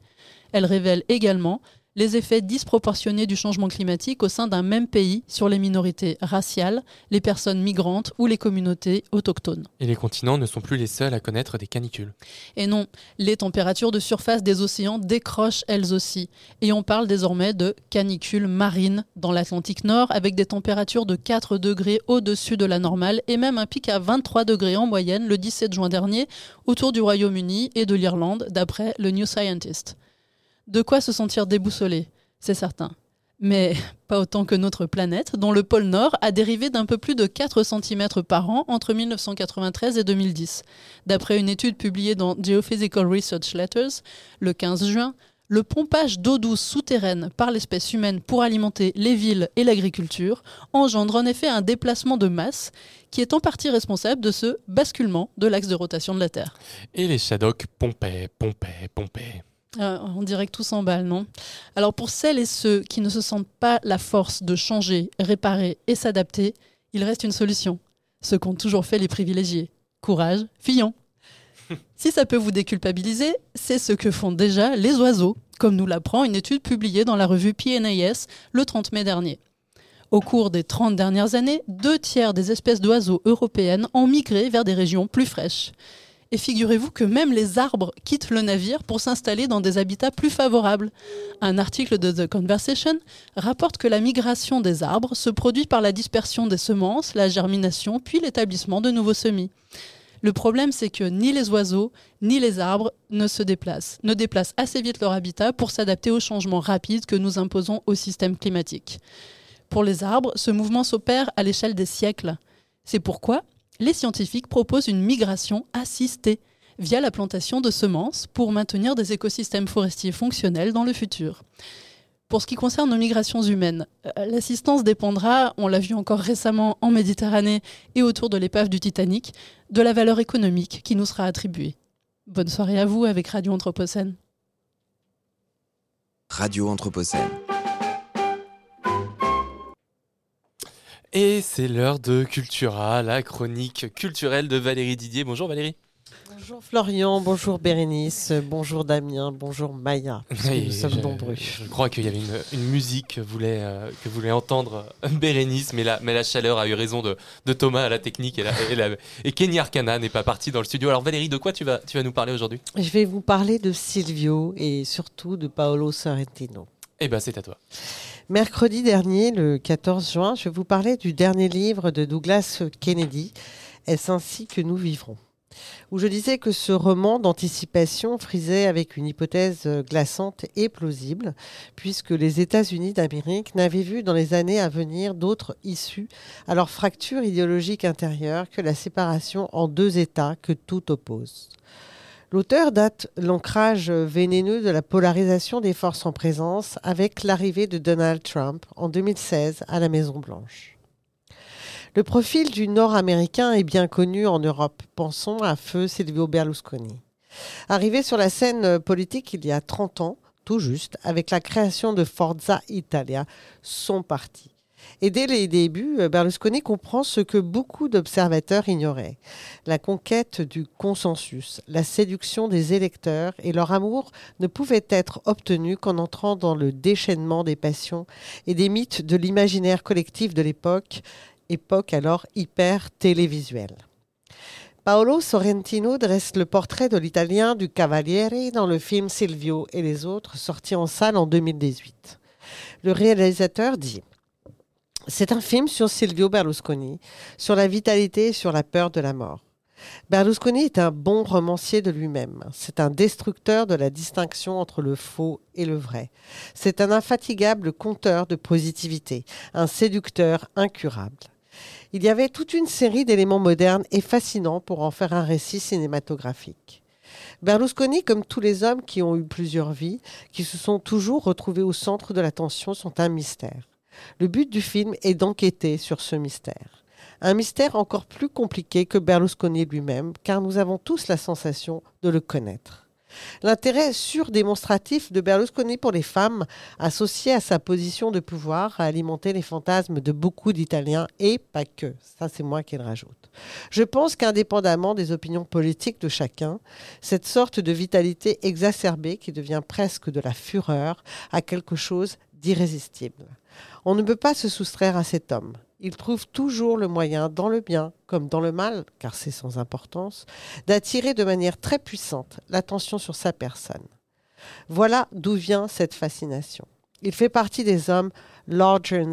Elle révèle également les effets disproportionnés du changement climatique au sein d'un même pays sur les minorités raciales, les personnes migrantes ou les communautés autochtones. Et les continents ne sont plus les seuls à connaître des canicules. Et non, les températures de surface des océans décrochent elles aussi. Et on parle désormais de canicules marines dans l'Atlantique Nord avec des températures de 4 degrés au-dessus de la normale et même un pic à 23 degrés en moyenne le 17 juin dernier autour du Royaume-Uni et de l'Irlande d'après le New Scientist. De quoi se sentir déboussolé, c'est certain. Mais pas autant que notre planète, dont le pôle Nord a dérivé d'un peu plus de 4 cm par an entre 1993 et 2010. D'après une étude publiée dans Geophysical Research Letters le 15 juin, le pompage d'eau douce souterraine par l'espèce humaine pour alimenter les villes et l'agriculture engendre en effet un déplacement de masse qui est en partie responsable de ce basculement de l'axe de rotation de la Terre. Et les Shadok pompaient, pompaient, pompaient. Euh, on dirait que tout s'emballe, non? Alors pour celles et ceux qui ne se sentent pas la force de changer, réparer et s'adapter, il reste une solution. Ce qu'ont toujours fait les privilégiés. Courage, fillon Si ça peut vous déculpabiliser, c'est ce que font déjà les oiseaux, comme nous l'apprend une étude publiée dans la revue PNAS le 30 mai dernier. Au cours des 30 dernières années, deux tiers des espèces d'oiseaux européennes ont migré vers des régions plus fraîches. Et figurez-vous que même les arbres quittent le navire pour s'installer dans des habitats plus favorables. Un article de The Conversation rapporte que la migration des arbres se produit par la dispersion des semences, la germination, puis l'établissement de nouveaux semis. Le problème, c'est que ni les oiseaux, ni les arbres ne se déplacent, ne déplacent assez vite leur habitat pour s'adapter aux changements rapides que nous imposons au système climatique. Pour les arbres, ce mouvement s'opère à l'échelle des siècles. C'est pourquoi les scientifiques proposent une migration assistée via la plantation de semences pour maintenir des écosystèmes forestiers fonctionnels dans le futur. Pour ce qui concerne nos migrations humaines, euh, l'assistance dépendra, on l'a vu encore récemment en Méditerranée et autour de l'épave du Titanic, de la valeur économique qui nous sera attribuée. Bonne soirée à vous avec Radio Anthropocène. Radio Anthropocène. Et c'est l'heure de Cultura, la chronique culturelle de Valérie Didier. Bonjour Valérie. Bonjour Florian, bonjour Bérénice, bonjour Damien, bonjour Maya. parce que nous sommes je, nombreux. Je crois qu'il y avait une, une musique que voulait, euh, que voulait entendre euh, Bérénice, mais la, mais la chaleur a eu raison de, de Thomas à la technique et, la- et, la- et Kenny Arcana n'est pas parti dans le studio. Alors Valérie, de quoi tu vas, tu vas nous parler aujourd'hui? Je vais vous parler de Silvio et surtout de Paolo Sorrentino. Eh ben c'est à toi. Mercredi dernier, le 14 juin, je vous parlais du dernier livre de Douglas Kennedy, Est-ce ainsi que nous vivrons? Où je disais que ce roman d'anticipation frisait avec une hypothèse glaçante et plausible, puisque les États-Unis d'Amérique n'avaient vu dans les années à venir d'autres issues à leur fracture idéologique intérieure que la séparation en deux États que tout oppose. L'auteur date l'ancrage vénéneux de la polarisation des forces en présence avec l'arrivée de Donald Trump en 2016 à la Maison-Blanche. Le profil du Nord-Américain est bien connu en Europe. Pensons à feu Silvio Berlusconi. Arrivé sur la scène politique il y a 30 ans, tout juste, avec la création de Forza Italia, son parti. Et dès les débuts, Berlusconi comprend ce que beaucoup d'observateurs ignoraient. La conquête du consensus, la séduction des électeurs et leur amour ne pouvaient être obtenus qu'en entrant dans le déchaînement des passions et des mythes de l'imaginaire collectif de l'époque, époque alors hyper télévisuelle. Paolo Sorrentino dresse le portrait de l'italien du Cavaliere dans le film Silvio et les autres, sorti en salle en 2018. Le réalisateur dit C'est un film sur Silvio Berlusconi, sur la vitalité et sur la peur de la mort. Berlusconi est un bon romancier de lui-même. C'est un destructeur de la distinction entre le faux et le vrai. C'est un infatigable conteur de positivité, un séducteur incurable. Il y avait toute une série d'éléments modernes et fascinants pour en faire un récit cinématographique. Berlusconi, comme tous les hommes qui ont eu plusieurs vies, qui se sont toujours retrouvés au centre de l'attention, sont un mystère. Le but du film est d'enquêter sur ce mystère. Un mystère encore plus compliqué que Berlusconi lui-même, car nous avons tous la sensation de le connaître. L'intérêt surdémonstratif de Berlusconi pour les femmes, associé à sa position de pouvoir, a alimenté les fantasmes de beaucoup d'Italiens et pas que. Ça, c'est moi qui le rajoute. Je pense qu'indépendamment des opinions politiques de chacun, cette sorte de vitalité exacerbée qui devient presque de la fureur a quelque chose d'irrésistible. On ne peut pas se soustraire à cet homme. Il trouve toujours le moyen, dans le bien comme dans le mal, car c'est sans importance, d'attirer de manière très puissante l'attention sur sa personne. Voilà d'où vient cette fascination. Il fait partie des hommes larger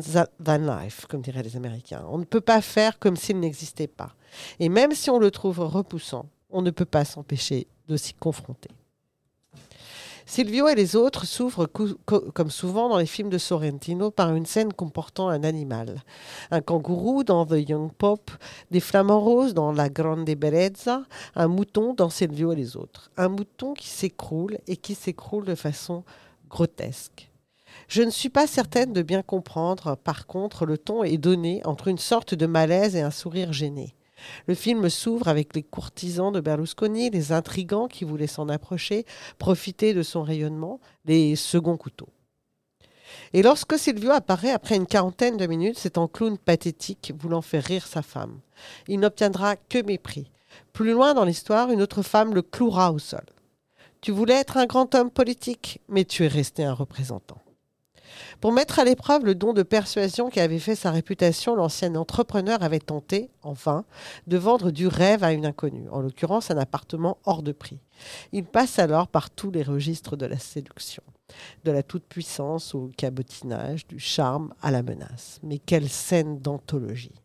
than life, comme diraient les Américains. On ne peut pas faire comme s'il n'existait pas. Et même si on le trouve repoussant, on ne peut pas s'empêcher de s'y confronter. Silvio et les autres co- comme souvent dans les films de Sorrentino, par une scène comportant un animal. Un kangourou dans The Young Pope, des flamants roses dans La Grande Bellezza, un mouton dans Silvio et les autres. Un mouton qui s'écroule et qui s'écroule de façon grotesque. Je ne suis pas certaine de bien comprendre, par contre, le ton est donné entre une sorte de malaise et un sourire gêné. Le film s'ouvre avec les courtisans de Berlusconi, les intrigants qui voulaient s'en approcher, profiter de son rayonnement, les seconds couteaux. Et lorsque Silvio apparaît après une quarantaine de minutes, c'est en clown pathétique voulant faire rire sa femme. Il n'obtiendra que mépris. Plus loin dans l'histoire, une autre femme le clouera au sol. Tu voulais être un grand homme politique, mais tu es resté un représentant. Pour mettre à l'épreuve le don de persuasion qui avait fait sa réputation, l'ancien entrepreneur avait tenté, en vain, de vendre du rêve à une inconnue, en l'occurrence un appartement hors de prix. Il passe alors par tous les registres de la séduction, de la toute-puissance au cabotinage, du charme à la menace. Mais quelle scène d'anthologie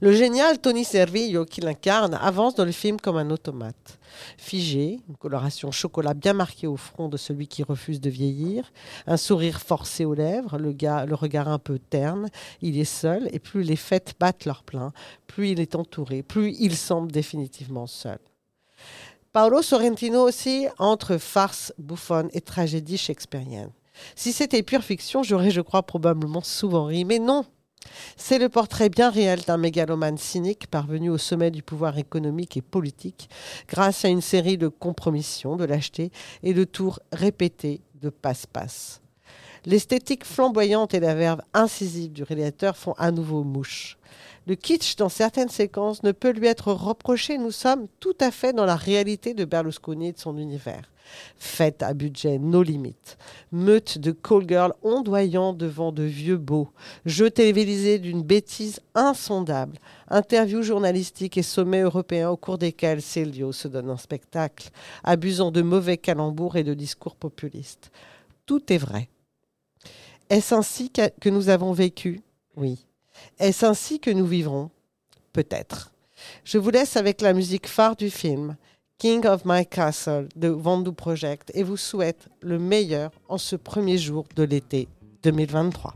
le génial Tony Servillo, qui l'incarne, avance dans le film comme un automate. Figé, une coloration chocolat bien marquée au front de celui qui refuse de vieillir, un sourire forcé aux lèvres, le, le regard un peu terne, il est seul, et plus les fêtes battent leur plein, plus il est entouré, plus il semble définitivement seul. Paolo Sorrentino aussi entre farce bouffonne et tragédie shakespearienne. Si c'était pure fiction, j'aurais, je crois, probablement souvent ri, mais non, c'est le portrait bien réel d'un mégalomane cynique parvenu au sommet du pouvoir économique et politique grâce à une série de compromissions, de lâchetés et de tours répétés de passe-passe. L'esthétique flamboyante et la verve incisive du réalisateur font à nouveau mouche. Le kitsch dans certaines séquences ne peut lui être reproché, nous sommes tout à fait dans la réalité de Berlusconi et de son univers. Fête à budget, nos limites. Meute de call girl ondoyant devant de vieux beaux. Jeu télévisé d'une bêtise insondable. Interviews journalistiques et sommets européens au cours desquels Silvio se donne un spectacle, abusant de mauvais calembours et de discours populistes. Tout est vrai. Est-ce ainsi que nous avons vécu? Oui. Est-ce ainsi que nous vivrons? Peut-être. Je vous laisse avec la musique phare du film, King of My Castle de Vandu Project, et vous souhaite le meilleur en ce premier jour de l'été 2023.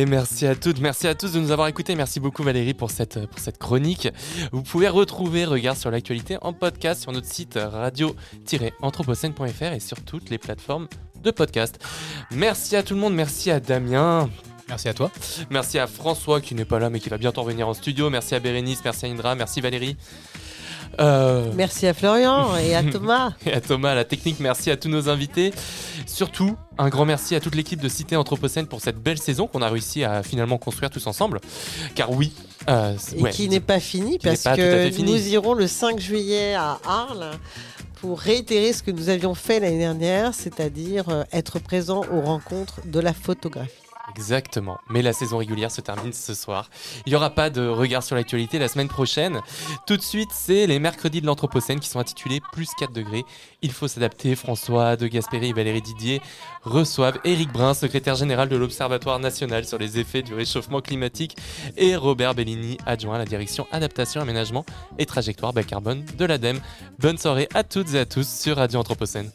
Et merci à toutes, merci à tous de nous avoir écoutés. Merci beaucoup Valérie pour cette, pour cette chronique. Vous pouvez retrouver Regard sur l'actualité en podcast sur notre site radio-anthropocène.fr et sur toutes les plateformes de podcast. Merci à tout le monde, merci à Damien. Merci à toi. Merci à François qui n'est pas là mais qui va bientôt revenir en studio. Merci à Bérénice, merci à Indra, merci Valérie. Euh, Merci à Florian et à Thomas. et à Thomas, à la technique, merci à tous nos invités. Surtout, un grand merci à toute l'équipe de Cité Anthropocène pour cette belle saison qu'on a réussi à finalement construire tous ensemble. Car oui, euh, Et ouais, qui n'est pas fini parce pas que fini. nous irons le 5 juillet à Arles pour réitérer ce que nous avions fait l'année dernière, c'est-à-dire euh, être présent aux rencontres de la photographie. Exactement. Mais la saison régulière se termine ce soir. Il n'y aura pas de regard sur l'actualité la semaine prochaine. Tout de suite, c'est les mercredis de l'Anthropocène qui sont intitulés Plus 4 degrés. Il faut s'adapter. François de Gasperi et Valérie Didier reçoivent Éric Brun, secrétaire général de l'Observatoire national sur les effets du réchauffement climatique, et Robert Bellini, adjoint à la direction adaptation, aménagement et trajectoire bas carbone de l'ADEME. Bonne soirée à toutes et à tous sur Radio Anthropocène.